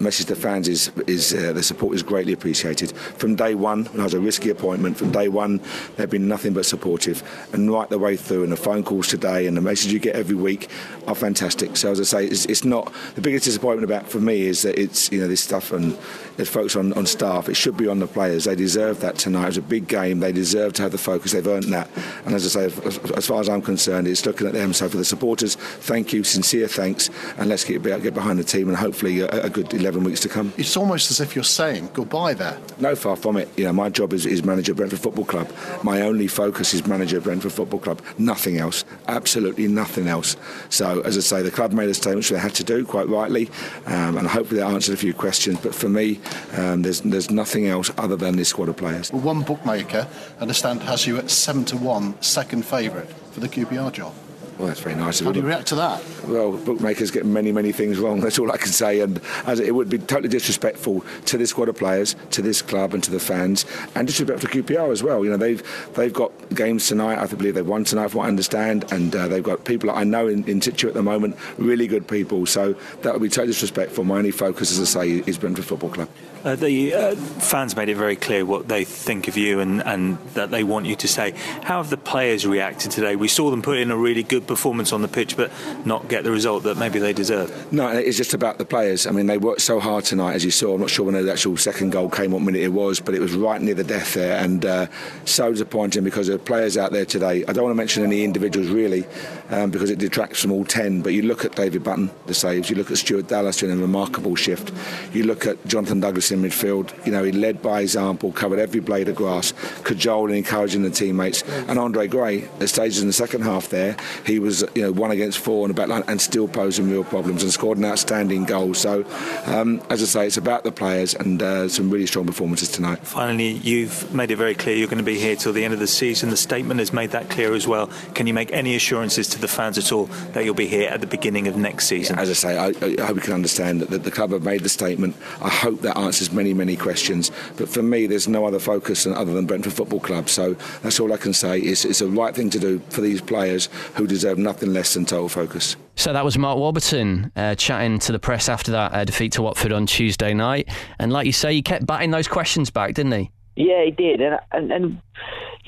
message to fans is is uh, the support is greatly appreciated. From day one, when I was a risky appointment, from day one they've been nothing but supportive, and right the way through. And the phone calls today and the messages you get every week are fantastic. So as I say, it's, it's not the biggest disappointment about for me is that it's you know this stuff and there's focus on, on staff. It should be on the players. They deserve that tonight. It was a big game. They deserve to have the focus. They've earned that. And as I say, as, as far as I'm concerned, it's looking at them. So for the supporters, thank you, sincere thanks, and let's get get behind the team and hopefully a, a good 11 weeks to come. It's almost as if you're saying goodbye there. No, far from it. You know, my job is, is manager of Brentford Football Club. My only focus is manager of Brentford Football Club. Nothing else. Absolutely nothing else. So, as I say, the club made a statement which they had to do, quite rightly, um, and hopefully that answered a few questions. But for me, um, there's there's nothing else other than this squad of players. Well, one bookmaker, I understand, has you at 7 to 1, second favourite for the QPR job. Well, that's very nice. How do you react to that? Well, bookmakers get many, many things wrong. That's all I can say. And as it would be totally disrespectful to this squad of players, to this club, and to the fans, and disrespectful to QPR as well. You know, they've they've got games tonight. I believe they've won tonight, from what I understand, and uh, they've got people that I know in, in situ at the moment, really good people. So that would be totally disrespectful. My only focus, as I say, is Brentford Football Club. Uh, the uh, fans made it very clear what they think of you and, and that they want you to say. How have the players reacted today? We saw them put in a really good performance on the pitch, but not get the result that maybe they deserve. No, it's just about the players. I mean, they worked so hard tonight, as you saw. I'm not sure when the actual second goal came, what minute it was, but it was right near the death there, and uh, so disappointing because are players out there today. I don't want to mention any individuals really, um, because it detracts from all ten. But you look at David Button, the saves. You look at Stuart Dallas doing a remarkable shift. You look at Jonathan Douglas in midfield. You know, he led by example, covered every blade of grass, cajoling, encouraging the teammates. And Andre Gray, at stages in the second half there, he was you know one against four on the back line and still posing real problems and scored an outstanding goal. So, um, as I say, it's about the players and uh, some really strong performances tonight. Finally, you've made it very clear you're going to be here till the end of the season. The statement has made that clear as well. Can you make any assurances to the fans at all that you'll be here at the beginning of next season? As I say, I, I hope you can understand that the club have made the statement. I hope that answers many, many questions. But for me, there's no other focus other than Brentford Football Club. So that's all I can say. It's, it's the right thing to do for these players who deserve nothing less than total focus. So that was Mark Warburton uh, chatting to the press after that uh, defeat to Watford on Tuesday night. And like you say, he kept batting those questions back, didn't he? Yeah, he did. And, and, and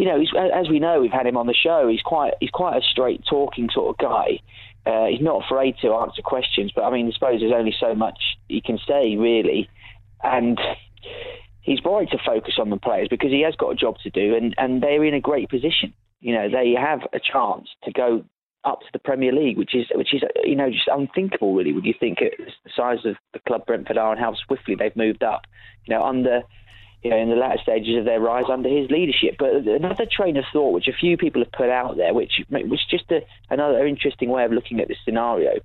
you know, as we know, we've had him on the show. He's quite he's quite a straight talking sort of guy. Uh, he's not afraid to answer questions, but I mean, I suppose there's only so much he can say, really. And he's right to focus on the players because he has got a job to do, and, and they're in a great position. You know, they have a chance to go up to the Premier League, which is which is you know just unthinkable, really. When you think the size of the club Brentford are and how swiftly they've moved up, you know, under you know in the latter stages of their rise under his leadership. But another train of thought, which a few people have put out there, which was just a, another interesting way of looking at this scenario,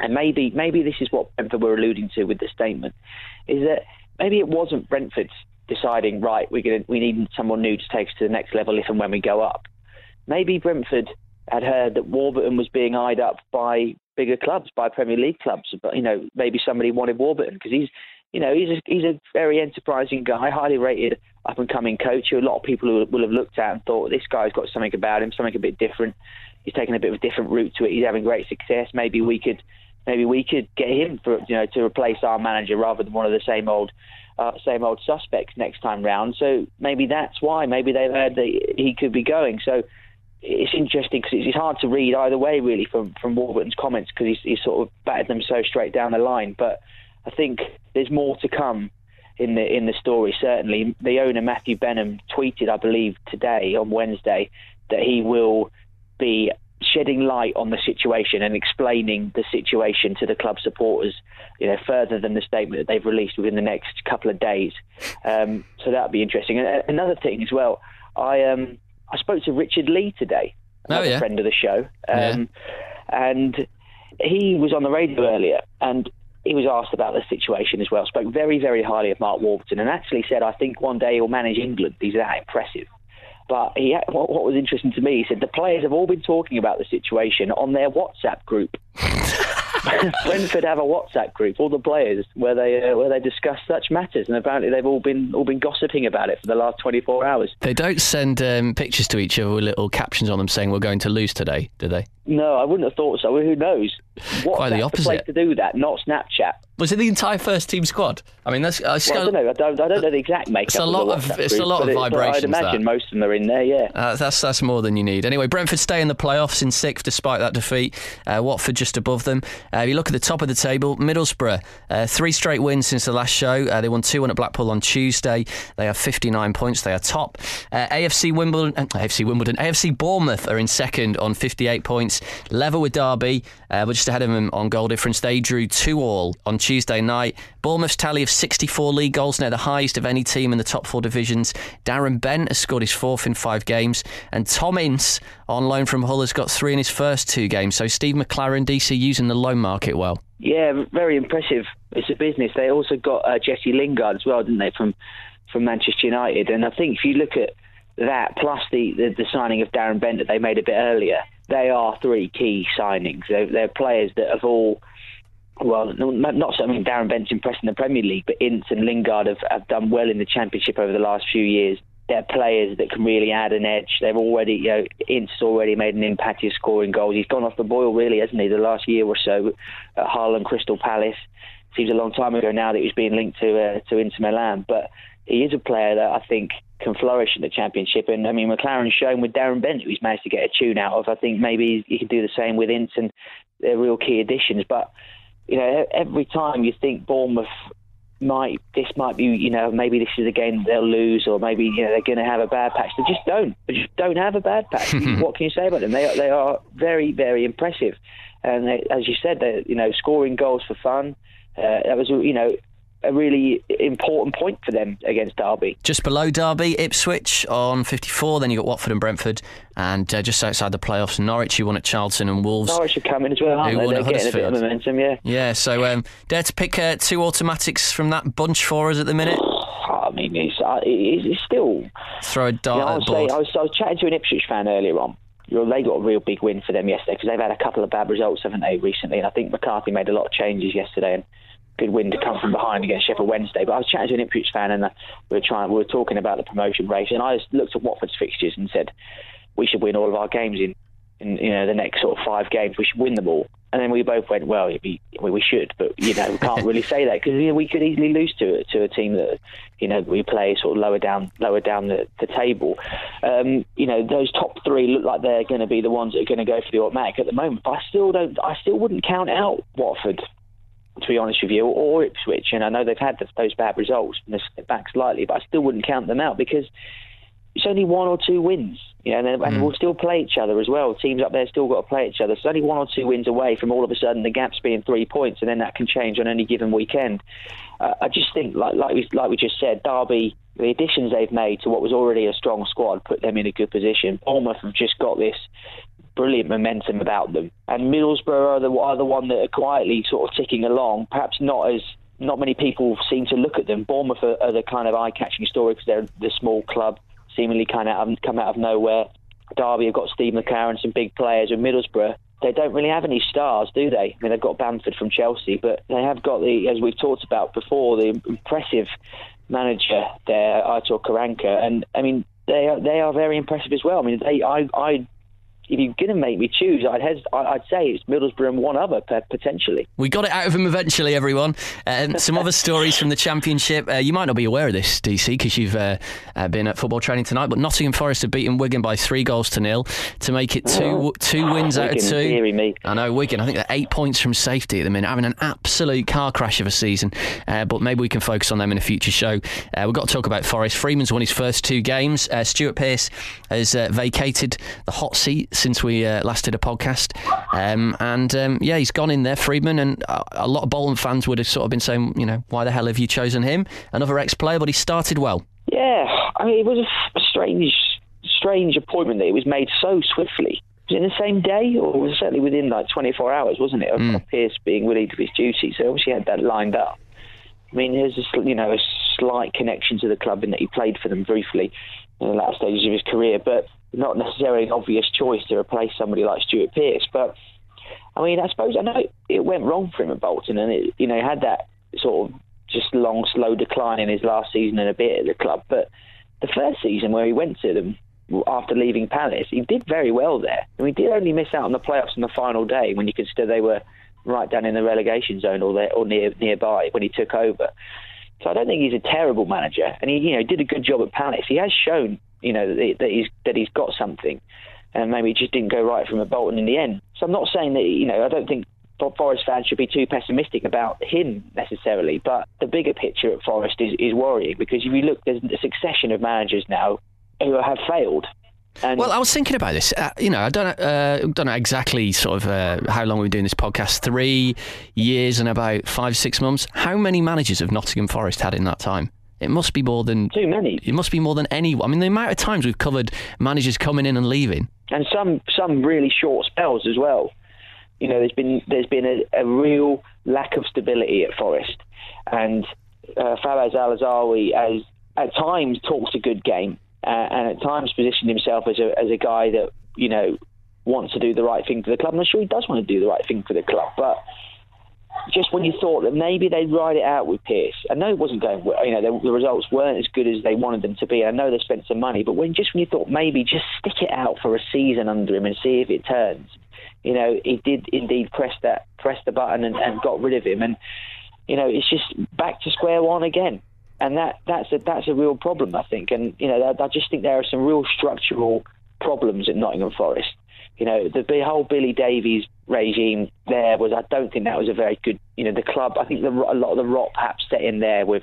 and maybe maybe this is what Brentford were alluding to with the statement, is that maybe it wasn't Brentford deciding right we're going we need someone new to take us to the next level if and when we go up. Maybe Brentford had heard that Warburton was being eyed up by bigger clubs, by Premier League clubs. But you know, maybe somebody wanted Warburton because he's, you know, he's a, he's a very enterprising guy, highly rated up and coming coach who a lot of people will have looked at and thought this guy's got something about him, something a bit different. He's taking a bit of a different route to it. He's having great success. Maybe we could, maybe we could get him for you know to replace our manager rather than one of the same old. Uh, same old suspects next time round. So maybe that's why. Maybe they've heard that he could be going. So it's interesting because it's hard to read either way, really, from from Warburton's comments because he's, he's sort of batted them so straight down the line. But I think there's more to come in the in the story. Certainly, the owner Matthew Benham tweeted, I believe, today on Wednesday that he will be shedding light on the situation and explaining the situation to the club supporters, you know, further than the statement that they've released within the next couple of days. Um, so that'd be interesting. And another thing as well, I um I spoke to Richard Lee today, oh, another oh, yeah. friend of the show, um, yeah. and he was on the radio earlier, and he was asked about the situation as well. Spoke very, very highly of Mark Warburton, and actually said, "I think one day he'll manage England. He's that impressive." But he, what, what was interesting to me, he said the players have all been talking about the situation on their WhatsApp group. Brentford have a WhatsApp group, all the players, where they uh, where they discuss such matters, and apparently they've all been all been gossiping about it for the last 24 hours. They don't send um, pictures to each other with little captions on them saying we're going to lose today, do they? No, I wouldn't have thought so. Who knows? What Quite the opposite. place to do that, not Snapchat. Was it the entire first team squad? I mean, that's. Uh, well, I don't know. I don't, I don't know the exact makeup. It's a lot of, of it's group, a lot of vibrations. I'd imagine that. most of them are in there. Yeah. Uh, that's that's more than you need. Anyway, Brentford stay in the playoffs in sixth despite that defeat. Uh, Watford just above them. Uh, if you look at the top of the table, Middlesbrough uh, three straight wins since the last show. Uh, they won two one at Blackpool on Tuesday. They have 59 points. They are top. AFC Wimbledon, AFC Wimbledon, AFC Bournemouth are in second on 58 points. Level with Derby, but just ahead of them on goal difference. They drew two all on Tuesday night. Bournemouth's tally of 64 league goals, now the highest of any team in the top four divisions. Darren Bent has scored his fourth in five games, and Tom Ince, on loan from Hull, has got three in his first two games. So Steve McClaren, DC using the loan market well. Yeah, very impressive. It's a business. They also got uh, Jesse Lingard as well, didn't they, from from Manchester United? And I think if you look at that plus the, the, the signing of Darren Bent that they made a bit earlier, they are three key signings. They're, they're players that have all well, not so. I mean, Darren Bent's impressed in the Premier League, but Ince and Lingard have, have done well in the Championship over the last few years. They're players that can really add an edge. They've already, you know, Ince already made an impact. He's scoring goals. He's gone off the boil, really, hasn't he? The last year or so at Hull and Crystal Palace. Seems a long time ago now that he was being linked to uh, to Inter Milan, but he is a player that I think can flourish in the championship. And I mean, McClaren's shown with Darren Bent, who he's managed to get a tune out of. I think maybe he could do the same with Ince, and they're real key additions. But you know, every time you think Bournemouth might this might be you know maybe this is a game they'll lose or maybe you know they're going to have a bad patch. They just don't. They just don't have a bad patch. What can you say about them? They are, they are very very impressive. And they, as you said they you know scoring goals for fun. Uh, that was you know a really important point for them against Derby. Just below Derby, Ipswich on 54. Then you got Watford and Brentford, and uh, just outside the playoffs, Norwich. You won at Charlton and Wolves. Norwich are coming as well, aren't they? They're getting a bit of momentum, yeah. Yeah. So, um, dare to pick uh, two automatics from that bunch for us at the minute? I mean, it's, uh, it's still throw a dart. You know, I, was saying, I, was, I was chatting to an Ipswich fan earlier on. They got a real big win for them yesterday because they've had a couple of bad results, haven't they, recently? And I think McCarthy made a lot of changes yesterday and good win to come from behind against Sheffield Wednesday. But I was chatting to an Ipswich fan, and uh, we were trying, we were talking about the promotion race, and I just looked at Watford's fixtures and said we should win all of our games in, in you know the next sort of five games. We should win them all. And then we both went, well, be, we should, but you know, we can't really say that because you know, we could easily lose to to a team that you know we play sort of lower down, lower down the, the table. Um, you know, those top three look like they're going to be the ones that are going to go for the automatic at the moment. But I still don't, I still wouldn't count out Watford to be honest with you, or Ipswich. And I know they've had those bad results and they're back slightly, but I still wouldn't count them out because it's only one or two wins. You know, and, and mm. we'll still play each other as well. Teams up there still got to play each other. So it's only one or two wins away from all of a sudden the gaps being three points, and then that can change on any given weekend. Uh, I just think, like like we, like we just said, Derby, the additions they've made to what was already a strong squad put them in a good position. Bournemouth have just got this brilliant momentum about them. And Middlesbrough are the, are the one that are quietly sort of ticking along, perhaps not as not many people seem to look at them. Bournemouth are, are the kind of eye-catching story because they're the small club, seemingly kind of come out of nowhere. Derby have got Steve McClaren, some big players, and Middlesbrough they don't really have any stars, do they? I mean, they've got Bamford from Chelsea, but they have got the, as we've talked about before, the impressive manager there, Aitor Karanka, and I mean, they are they are very impressive as well. I mean, they I I if you're going to make me choose, I'd has, I'd say it's Middlesbrough and one other potentially. We got it out of him eventually, everyone. Um, some other stories from the Championship. Uh, you might not be aware of this, DC, because you've uh, uh, been at football training tonight. But Nottingham Forest have beaten Wigan by three goals to nil to make it two oh. two wins out of two. Me. I know Wigan. I think they're eight points from safety at the minute, having an absolute car crash of a season. Uh, but maybe we can focus on them in a future show. Uh, we've got to talk about Forest. Freedman's won his first two games. Uh, Stuart Pearce has vacated the hot seat since we uh, last did a podcast. Um, and um, yeah, he's gone in there, Freedman, and a lot of Bolton fans would have sort of been saying, you know, why the hell have you chosen him? Another ex-player, but he started well. Yeah, I mean, it was a strange, strange appointment that it was made so swiftly. Was it in the same day, or was it certainly within like 24 hours, wasn't it? Mm. Of Pearce being relieved of his duties, so obviously had that lined up. I mean, there's a, you know a slight connection to the club in that he played for them briefly in the last stages of his career, but not necessarily an obvious choice to replace somebody like Stuart Pearce. But I mean, I suppose I know it went wrong for him at Bolton, and it, you know, had that sort of just long, slow decline in his last season and a bit at the club. But the first season where he went to them after leaving Palace, he did very well there. I mean, did only miss out on the playoffs on the final day when you consider they were right down in the relegation zone or there or near nearby when he took over. So I don't think he's a terrible manager, and he you know did a good job at Palace. He has shown you know that he's that he's got something, and maybe it just didn't go right from a Bolton in the end. So I'm not saying that you know I don't think Forest fans should be too pessimistic about him necessarily, but the bigger picture at Forest is, is worrying because if you look, there's a succession of managers now who have failed. And well, I was thinking about this. Uh, you know, I don't uh, don't know exactly sort of uh, how long we've been doing this podcast. Three years and about five six months. How many managers have Nottingham Forest had in that time? It must be more than too many. It must be more than any. I mean, the amount of times we've covered managers coming in and leaving, and some some really short spells as well. You know, there's been there's been a, a real lack of stability at Forest, and uh, Fawaz Al Hasawi has at times talks a good game, uh, and at times positioned himself as a as a guy that you know wants to do the right thing for the club. And I'm sure he does want to do the right thing for the club, but just when you thought that maybe they'd ride it out with Pearce, I know it wasn't going well. You know, the, the, results weren't as good as they wanted them to be. I know they spent some money, but when just when you thought maybe just stick it out for a season under him and see if it turns, you know, he did indeed press that press the button and, and got rid of him, and you know, it's just back to square one again. And that that's a that's a real problem, I think. And you know, I, I just think there are some real structural problems at Nottingham Forest you know, the, the whole Billy Davies regime there was, I don't think that was a very good, you know, the club, I think the, a lot of the rot perhaps set in there with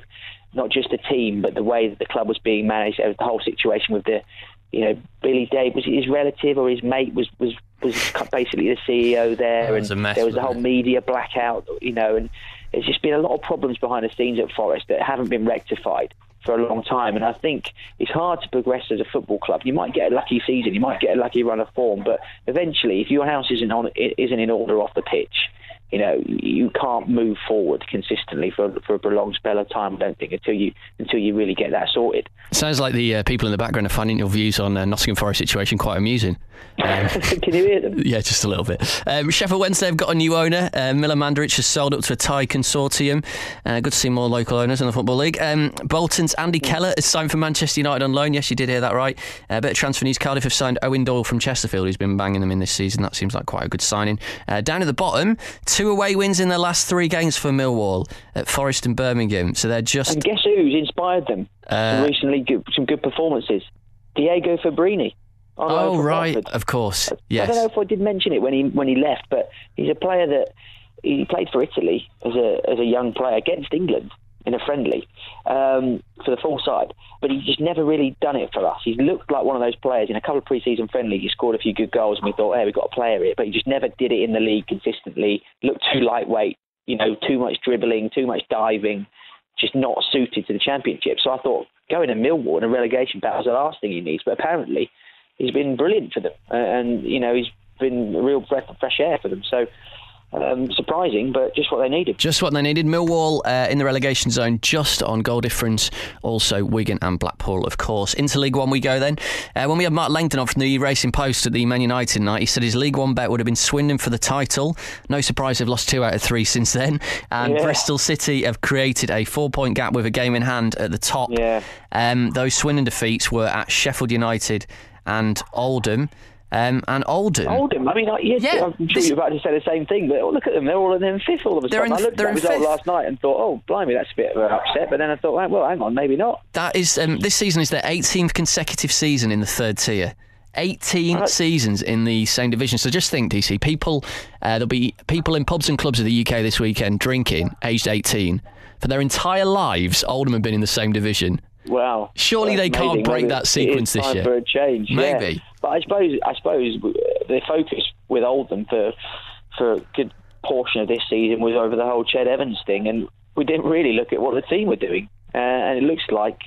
not just the team, but the way that the club was being managed, the whole situation with the, you know, Billy Davies, his relative or his mate was, was, was basically the CEO there. and mess, there was a whole it? media blackout, you know, and there's just been a lot of problems behind the scenes at Forest that haven't been rectified for a long time. And I think it's hard to progress as a football club. You might get a lucky season, you might get a lucky run of form, but eventually, if your house isn't on isn't in order off the pitch, you know you can't move forward consistently for for a prolonged spell of time. I don't think until you until you really get that sorted. Sounds like the uh, people in the background are finding your views on uh, Nottingham Forest situation quite amusing. Um, Can you hear them? Yeah, just a little bit. Um, Sheffield Wednesday have got a new owner. Uh, Milan Mandaric has sold up to a Thai consortium. Uh, good to see more local owners in the Football League. Um, Bolton's Andy Kellett has signed for Manchester United on loan. Yes, you did hear that right. A bit of transfer news. Cardiff have signed Eoin Doyle from Chesterfield, who's been banging them in this season. That seems like quite a good signing. Uh, down at the bottom, two away wins in their last three games for Millwall at Forest and Birmingham. So they're just. And guess who's inspired them? Uh, recently, good, some good performances. Diego Fabbrini. Oh right, of course. Yes. I don't know if I did mention it when he when he left, but he's a player that he played for Italy as a as a young player against England in a friendly um, for the full side, but he's just never really done it for us. He's looked like one of those players in a couple of pre-season friendlies. He scored a few good goals, and we thought, hey, we've got a player here, but he just never did it in the league consistently. Looked too lightweight, you know, too much dribbling, too much diving, just not suited to the championship. So I thought going to Millwall in a relegation battle is the last thing he needs, but apparently he's been brilliant for them, uh, and you know he's been a real breath of fresh air for them. So. Um, surprising, but just what they needed. Just what they needed. Millwall uh, in the relegation zone, just on goal difference. Also, Wigan and Blackpool, of course. Into League One we go then. Uh, when we had Mark Langdon on from the Racing Post at the Man United night, he said his League One bet would have been Swindon for the title. No surprise they've lost two out of three since then. And yeah. Bristol City have created a four point gap with a game in hand at the top. Yeah. Um, those Swindon defeats were at Sheffield United and Oldham. Um, and Oldham. Oldham. I mean, yeah, yeah, I'm sure this, you're about to say the same thing, but look at them. They're all in them fifth all of a sudden. I looked at that result last night and thought, oh, blimey, that's a bit of an upset. But then I thought, well, hang on, maybe not. That is, um, this season is their 18th consecutive season in the third tier. 18 right. seasons in the same division. So just think, DC, people, uh, there'll be people in pubs and clubs of the UK this weekend drinking, aged 18. For their entire lives, Oldham have been in the same division. Wow. Surely they can't break maybe that sequence this year. For a change, maybe. Yeah. But I suppose I suppose the focus with Oldham for for a good portion of this season was over the whole Ched Evans thing, and we didn't really look at what the team were doing. Uh, and it looks like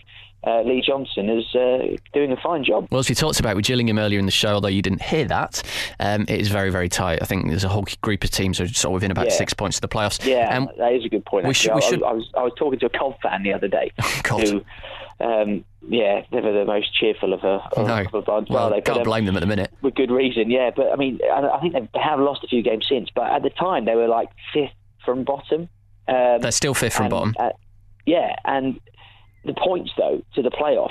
uh, Lee Johnson is uh, doing a fine job. Well, as we talked about with Gillingham earlier in the show, although you didn't hear that, um, it is very, very tight. I think there's a whole group of teams who are sort of within about yeah. six points of the playoffs. Yeah, um, that is a good point. We should, we should... I, was, I was talking to a Cobb fan the other day who um, yeah, never the most cheerful of a, of, no. of a. Well, well can't um, blame them at the minute. With good reason, yeah. But I mean, I think they have lost a few games since. But at the time, they were like fifth from bottom. Um, They're still fifth from and, bottom. Uh, yeah, and the points though to the playoffs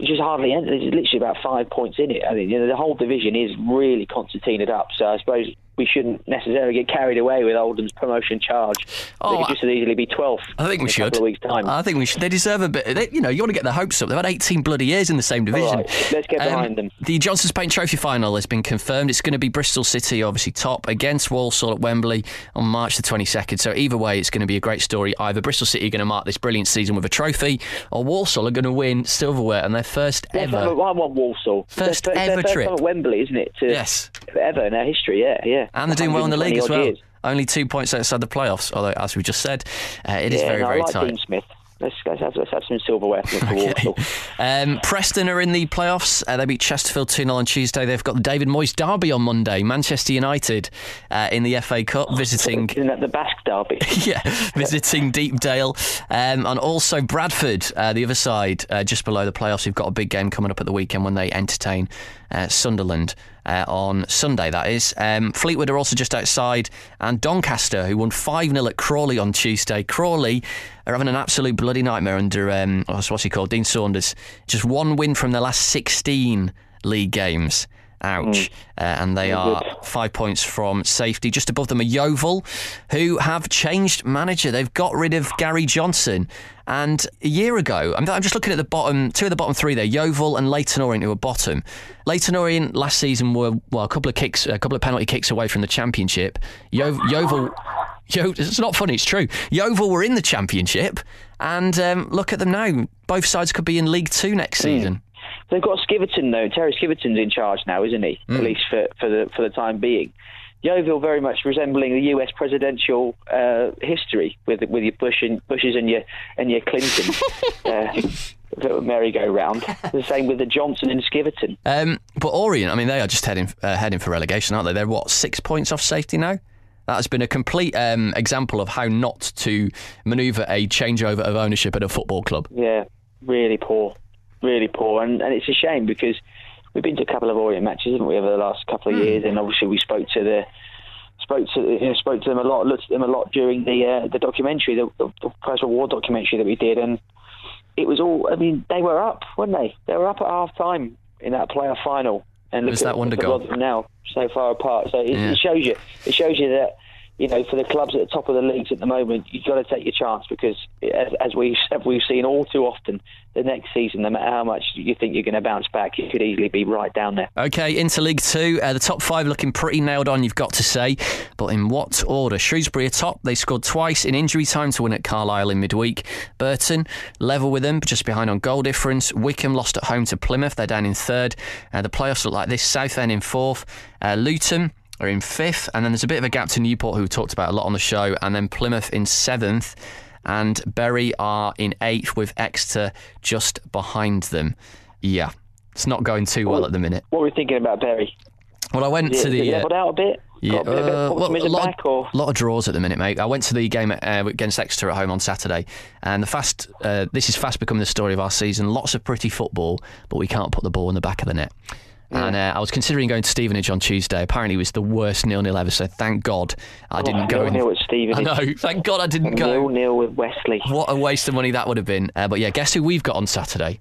just hardly end. There's literally about five points in it. I mean, you know, the whole division is really concertinaed up. So I suppose we shouldn't necessarily get carried away with Oldham's promotion charge. Oh, they could just as easily be 12th. I think we should. weeks time. I think we should. They deserve a bit. They, you know, you want to get their hopes up. They've had 18 bloody years in the same division. Right, let's get um, behind them. The Johnstone's Paint Trophy final has been confirmed. It's going to be Bristol City, obviously top against Walsall at Wembley on March the 22nd. So either way, it's going to be a great story. Either Bristol City are going to mark this brilliant season with a trophy, or Walsall are going to win silverware and their first ever. I want Walsall. First ever first trip at Wembley, isn't it? Yes. Ever in their history, yeah, yeah. And they're doing well in the league as well. Years. Only two points outside the playoffs, although, as we just said, uh, it yeah, is very, no, very I like tight. Dean Smith. Let's, let's, have, let's have some silverware for okay. um, Preston are in the playoffs. Uh, they beat Chesterfield 2 0 on Tuesday. They've got the David Moyes derby on Monday. Manchester United uh, in the FA Cup visiting. Isn't that the Basque derby? yeah, visiting Deepdale. Um, and also Bradford, uh, the other side, uh, just below the playoffs. We've got a big game coming up at the weekend when they entertain uh, Sunderland uh, on Sunday, that is. Um, Fleetwood are also just outside, and Doncaster, who won 5 0 at Crawley on Tuesday. Crawley are having an absolute bloody nightmare under, um, what's he called, Dean Saunders. Just one win from the last 16 league games. Ouch. Mm. Uh, and they are five points from safety. Just above them are Yeovil, who have changed manager. They've got rid of Gary Johnson. And a year ago, I'm, I'm just looking at the bottom, two of the bottom three there, Yeovil and Leyton Orient, who were bottom. Leyton Orient last season were, well, a couple of kicks, a couple of penalty kicks away from the championship. Yo- Yeovil. Yo, it's not funny, it's true. Yeovil were in the championship, and um, look at them now. Both sides could be in League Two next hmm. season. They've got Skiverton though. Terry Skiverton's in charge now, isn't he? Mm. At least for, for the for the time being. Yeovil very much resembling the U.S. presidential uh, history with with your Bush and Bushes and your and your Clinton. uh, merry-go-round. The same with the Johnson and Skiverton. Um, but Orient, I mean, they are just heading uh, heading for relegation, aren't they? They're what six points off safety now. That has been a complete um, example of how not to manoeuvre a changeover of ownership at a football club. Yeah, really poor really poor, and, and it's a shame because we've been to a couple of Orient matches, haven't we, over the last couple of mm. years, and obviously we spoke to the spoke to you know, spoke to them a lot, looked at them a lot during the uh, the documentary, the, the, the War documentary that we did, and it was all. I mean, they were up, weren't they? They were up at half time in that playoff final, and look at that one to go now, so far apart. So it, yeah. it shows you, it shows you that you know, for the clubs at the top of the leagues at the moment, you've got to take your chance because, as, as we've we've seen all too often, the next season, no matter how much you think you're going to bounce back, you could easily be right down there. Okay, into League Two, uh, the top five looking pretty nailed on, you've got to say. But in what order? Shrewsbury are top. They scored twice in injury time to win at Carlisle in midweek. Burton level with them, just behind on goal difference. Wycombe lost at home to Plymouth. They're down in third. Uh, the playoffs look like this: Southend in fourth. Uh, Luton are in fifth, and then there's a bit of a gap to Newport, who we talked about a lot on the show, and then Plymouth in seventh, and Bury are in eighth with Exeter just behind them. Yeah, it's not going too well at the minute. What were we thinking about Bury? Well, I went to the leveled uh, out a bit. Yeah, a uh, well, a lot, back, of, lot of draws at the minute, mate. I went to the game at, uh, against Exeter at home on Saturday, and the fast. Uh, this is fast becoming the story of our season. Lots of pretty football, but we can't put the ball in the back of the net. Yeah. And uh, I was considering going to Stevenage on Tuesday. Apparently, it was the worst nil nil ever. So thank God I oh, didn't go. Nil nil at Stevenage. I know. Thank God I didn't go. Nil nil with Wesley. What a waste of money that would have been. Uh, but yeah, guess who we've got on Saturday?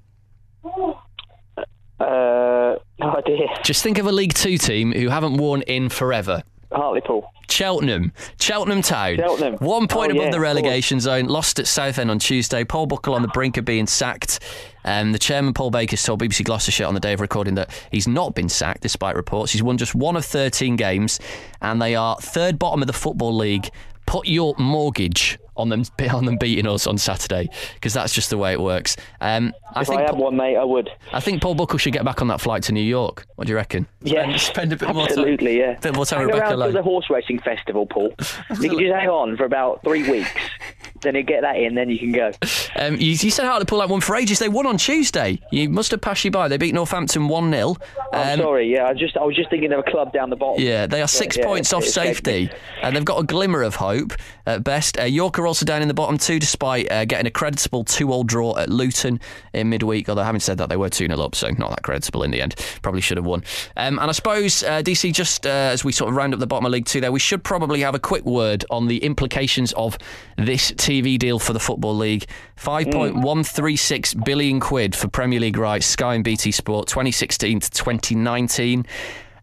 Uh, no idea. Just think of a League Two team who haven't worn in forever. Hartlepool. Cheltenham. Cheltenham Town. Cheltenham. One point oh, above yeah, the relegation zone. Lost at Southend on Tuesday. Paul Buckle on the brink of being sacked. Um, the chairman, Paul Baker, told BBC Gloucestershire on the day of recording that he's not been sacked despite reports. He's won just one of 13 games, and they are third bottom of the Football League. Put your mortgage on them on them beating us on Saturday because that's just the way it works. Um, I if think I had one, mate, I would. I think Paul Buckle should get back on that flight to New York. What do you reckon? Yeah, spend, spend a bit more time. Absolutely, yeah. A bit more time hang Rebecca around to the horse racing festival, Paul. you can just hang on for about three weeks. Then you get that in, then you can go. Um, you, you said Hartlepool had won for ages. They won on Tuesday. You must have passed you by. They beat Northampton one 0 I'm um, sorry. Yeah, I just I was just thinking of a club down the bottom. Yeah, they are six yeah, points off safety, and they've got a glimmer of hope at best. Uh, York are also down in the bottom two, despite uh, getting a creditable two-all draw at Luton in midweek. Although having said that, they were two 0 up, so not that creditable in the end. Probably should have won. Um, and I suppose uh, DC, just uh, as we sort of round up the bottom of League Two, there we should probably have a quick word on the implications of this TV deal for the Football League. 5.136 billion quid for Premier League rights, Sky and BT Sport, 2016 to 2019.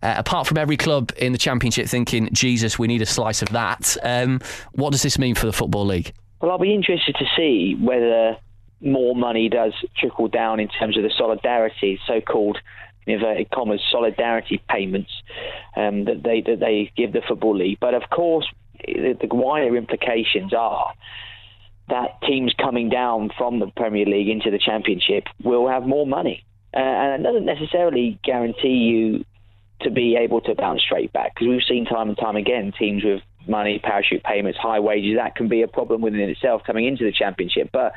Uh, apart from every club in the Championship thinking, Jesus, we need a slice of that, um, what does this mean for the Football League? Well, I'll be interested to see whether more money does trickle down in terms of the solidarity, so called inverted commas, solidarity payments um, that they that they give the Football League. But of course, the, the wider implications are that teams coming down from the Premier League into the Championship will have more money. Uh, and it doesn't necessarily guarantee you to be able to bounce straight back because we've seen time and time again teams with money, parachute payments, high wages that can be a problem within itself coming into the championship. But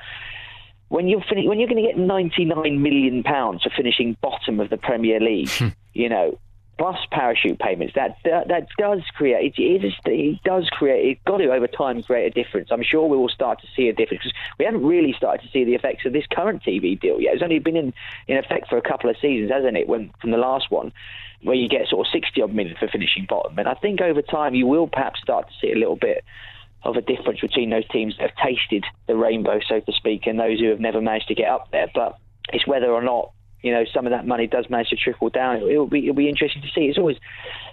when you're fin- when you're going to get 99 million pounds for finishing bottom of the Premier League, hmm. you know plus parachute payments. That that, that does create it, is, it does create it's got to over time create a difference. I'm sure we will start to see a difference because we haven't really started to see the effects of this current TV deal yet. It's only been in, in effect for a couple of seasons, hasn't it? When from the last one, where you get sort of 60 odd minutes for finishing bottom, and I think over time you will perhaps start to see a little bit of a difference between those teams that have tasted the rainbow, so to speak, and those who have never managed to get up there. But it's whether or not you know some of that money does manage to trickle down. It'll be it'll be interesting to see. It's always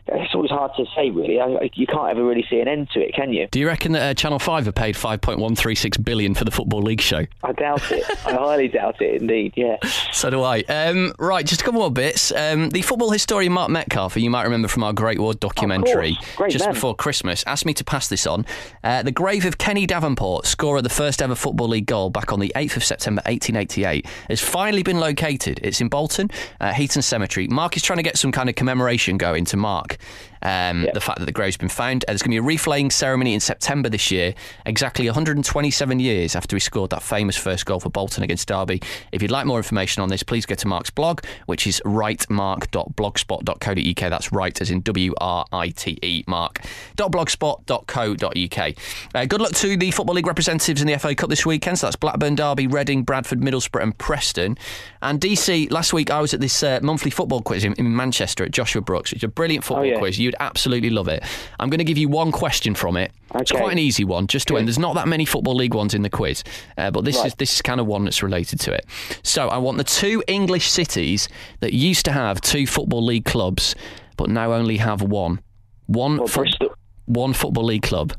it's always hard to say really. I, you can't ever really see an end to it, can you? Do you reckon that uh, Channel Five have paid five point one three six billion for the Football League show? I doubt it. I highly doubt it. Indeed, yeah. So do I. Um, right, just a couple more bits. Um, the football historian Mark Metcalf, you might remember from our Great War documentary just man. before Christmas, asked me to pass this on. Uh, the grave of Kenny Davenport, scorer of the first ever Football League goal back on the 8th of September 1888, has finally been located. It's in Bolton, uh, Heaton Cemetery. Mark is trying to get some kind of commemoration going to mark um, the fact that the grave's been found. Uh, there's going to be a reef laying ceremony in September this year, exactly 127 years after he scored that famous first goal for Bolton against Derby. If you'd like more information on this, please go to Mark's blog, which is rightmark.blogspot.co.uk. That's right, as in W R I T E, mark.blogspot.co.uk. Uh, good luck to the Football League representatives in the FA Cup this weekend. So that's Blackburn, Derby, Reading, Bradford, Middlesbrough, and Preston. And DC, last week I was at this uh, monthly football quiz in, in Manchester at Joshua Brooks, which is a brilliant football yeah. quiz. You'd absolutely love it. I'm going to give you one question from it. It's quite an easy one, just to end. There's not that many football league ones in the quiz, uh, but this Right. is this is kind of one that's related to it. So I want the two English cities that used to have two football league clubs, but now only have one. One Well, fo- Bristol, one football league club.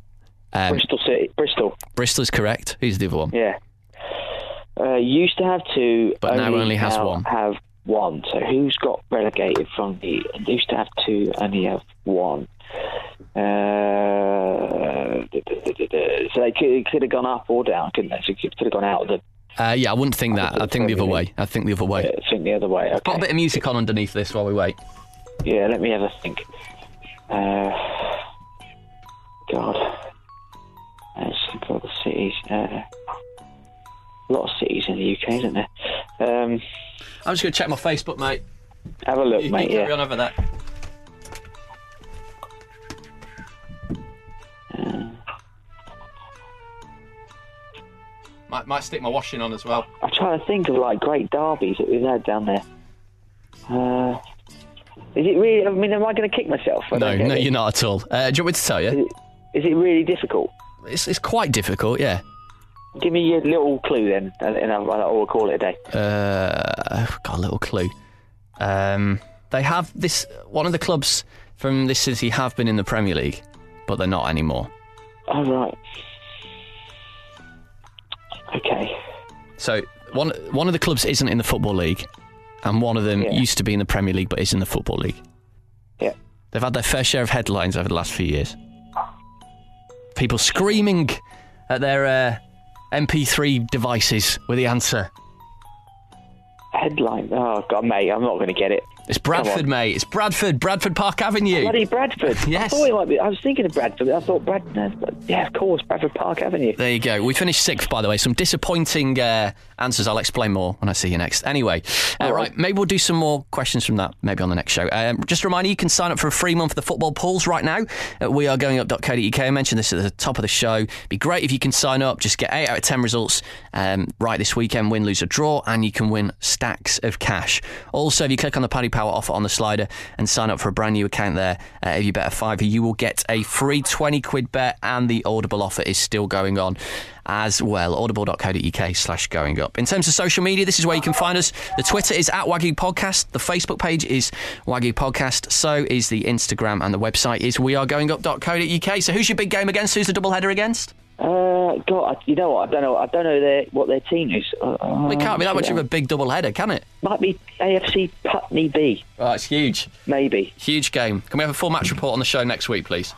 Um, Bristol City, Bristol. Bristol is correct. Who's the other one? Yeah. Uh, used to have two, But now only has now one. Have one. So who's got relegated from the? They used to have two, only have one. Uh, so they could, could have gone up or down, couldn't they? So could, could have gone out of the. Uh, yeah, I wouldn't think that. I think the other way. I think the other way. I think the other way. Put a bit of music on underneath this while we wait. Yeah, let me have a think. Uh, God, let's think of the cities. Uh, a lot of cities in the UK, isn't there? Um, I'm just going to check my Facebook, mate. have a look, You mate. carry Yeah. on over there. Might, might stick my washing on as well. I'm trying to think of like great derbies that we've had down there. Uh, is it really? I mean, am I going to kick myself? I No, get no, it. you're not at all. Uh, do you want me to tell you? Is it really difficult? It's, it's quite difficult, yeah. Give me a little clue then, and, and I'll, I'll call it a day. Uh, I've got a little clue. Um, they have this. One of the clubs from this city have been in the Premier League, but they're not anymore. All right. Okay. So one one of the clubs isn't in the football league, and one of them Yeah. used to be in the Premier League but is in the football league. Yeah. They've had their fair share of headlines over the last few years. People screaming at their uh, MP3 devices were the answer. Headline. Oh God, mate, I'm not going to get it. It's Bradford, mate. It's Bradford, Bradford Park Avenue. Bloody Bradford. Yes. I thought it might be. I was thinking of Bradford. I thought Brad. Yeah, of course, Bradford Park Avenue. There you go. We finished sixth, by the way. Some disappointing uh, answers. I'll explain more when I see you next. Anyway, uh, All right. right. Maybe we'll do some more questions from that maybe on the next show. Um, just a reminder, you can sign up for a free month of the football pools right now at wearegoingup.co.uk. I mentioned this at the top of the show. Be great if you can sign up. Just get eight out of ten results um, right this weekend. Win, lose, or draw, and you can win stacks of cash. Also, if you click on the Paddy Power offer on the slider and sign up for a brand new account there, uh, if you bet a fiver, you will get a free 20 quid bet, and the Audible offer is still going on as well. Audible.co.uk slash going up. In terms of social media, this is where you can find us. The Twitter is at WAGU Podcast. The Facebook page is WAGU Podcast. So is the Instagram and the website is wearegoingup.co.uk. So who's your big game against? Who's the double header against? Uh, God, you know what? I don't know. I don't know their, what their team is. Uh, Well, it can't be that much of a big double header, can it? Might be AFC Putney B, Oh, it's huge. maybe. Huge game. Can we have a full match report on the show next week, please?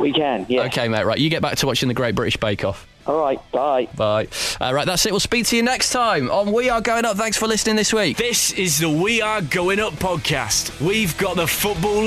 We can. Yeah. Okay, mate. Right, you get back to watching the Great British Bake Off. All right. Bye. Bye. Uh, right, that's it. We'll speak to you next time on We Are Going Up. Thanks for listening this week. This is the We Are Going Up podcast. We've got the football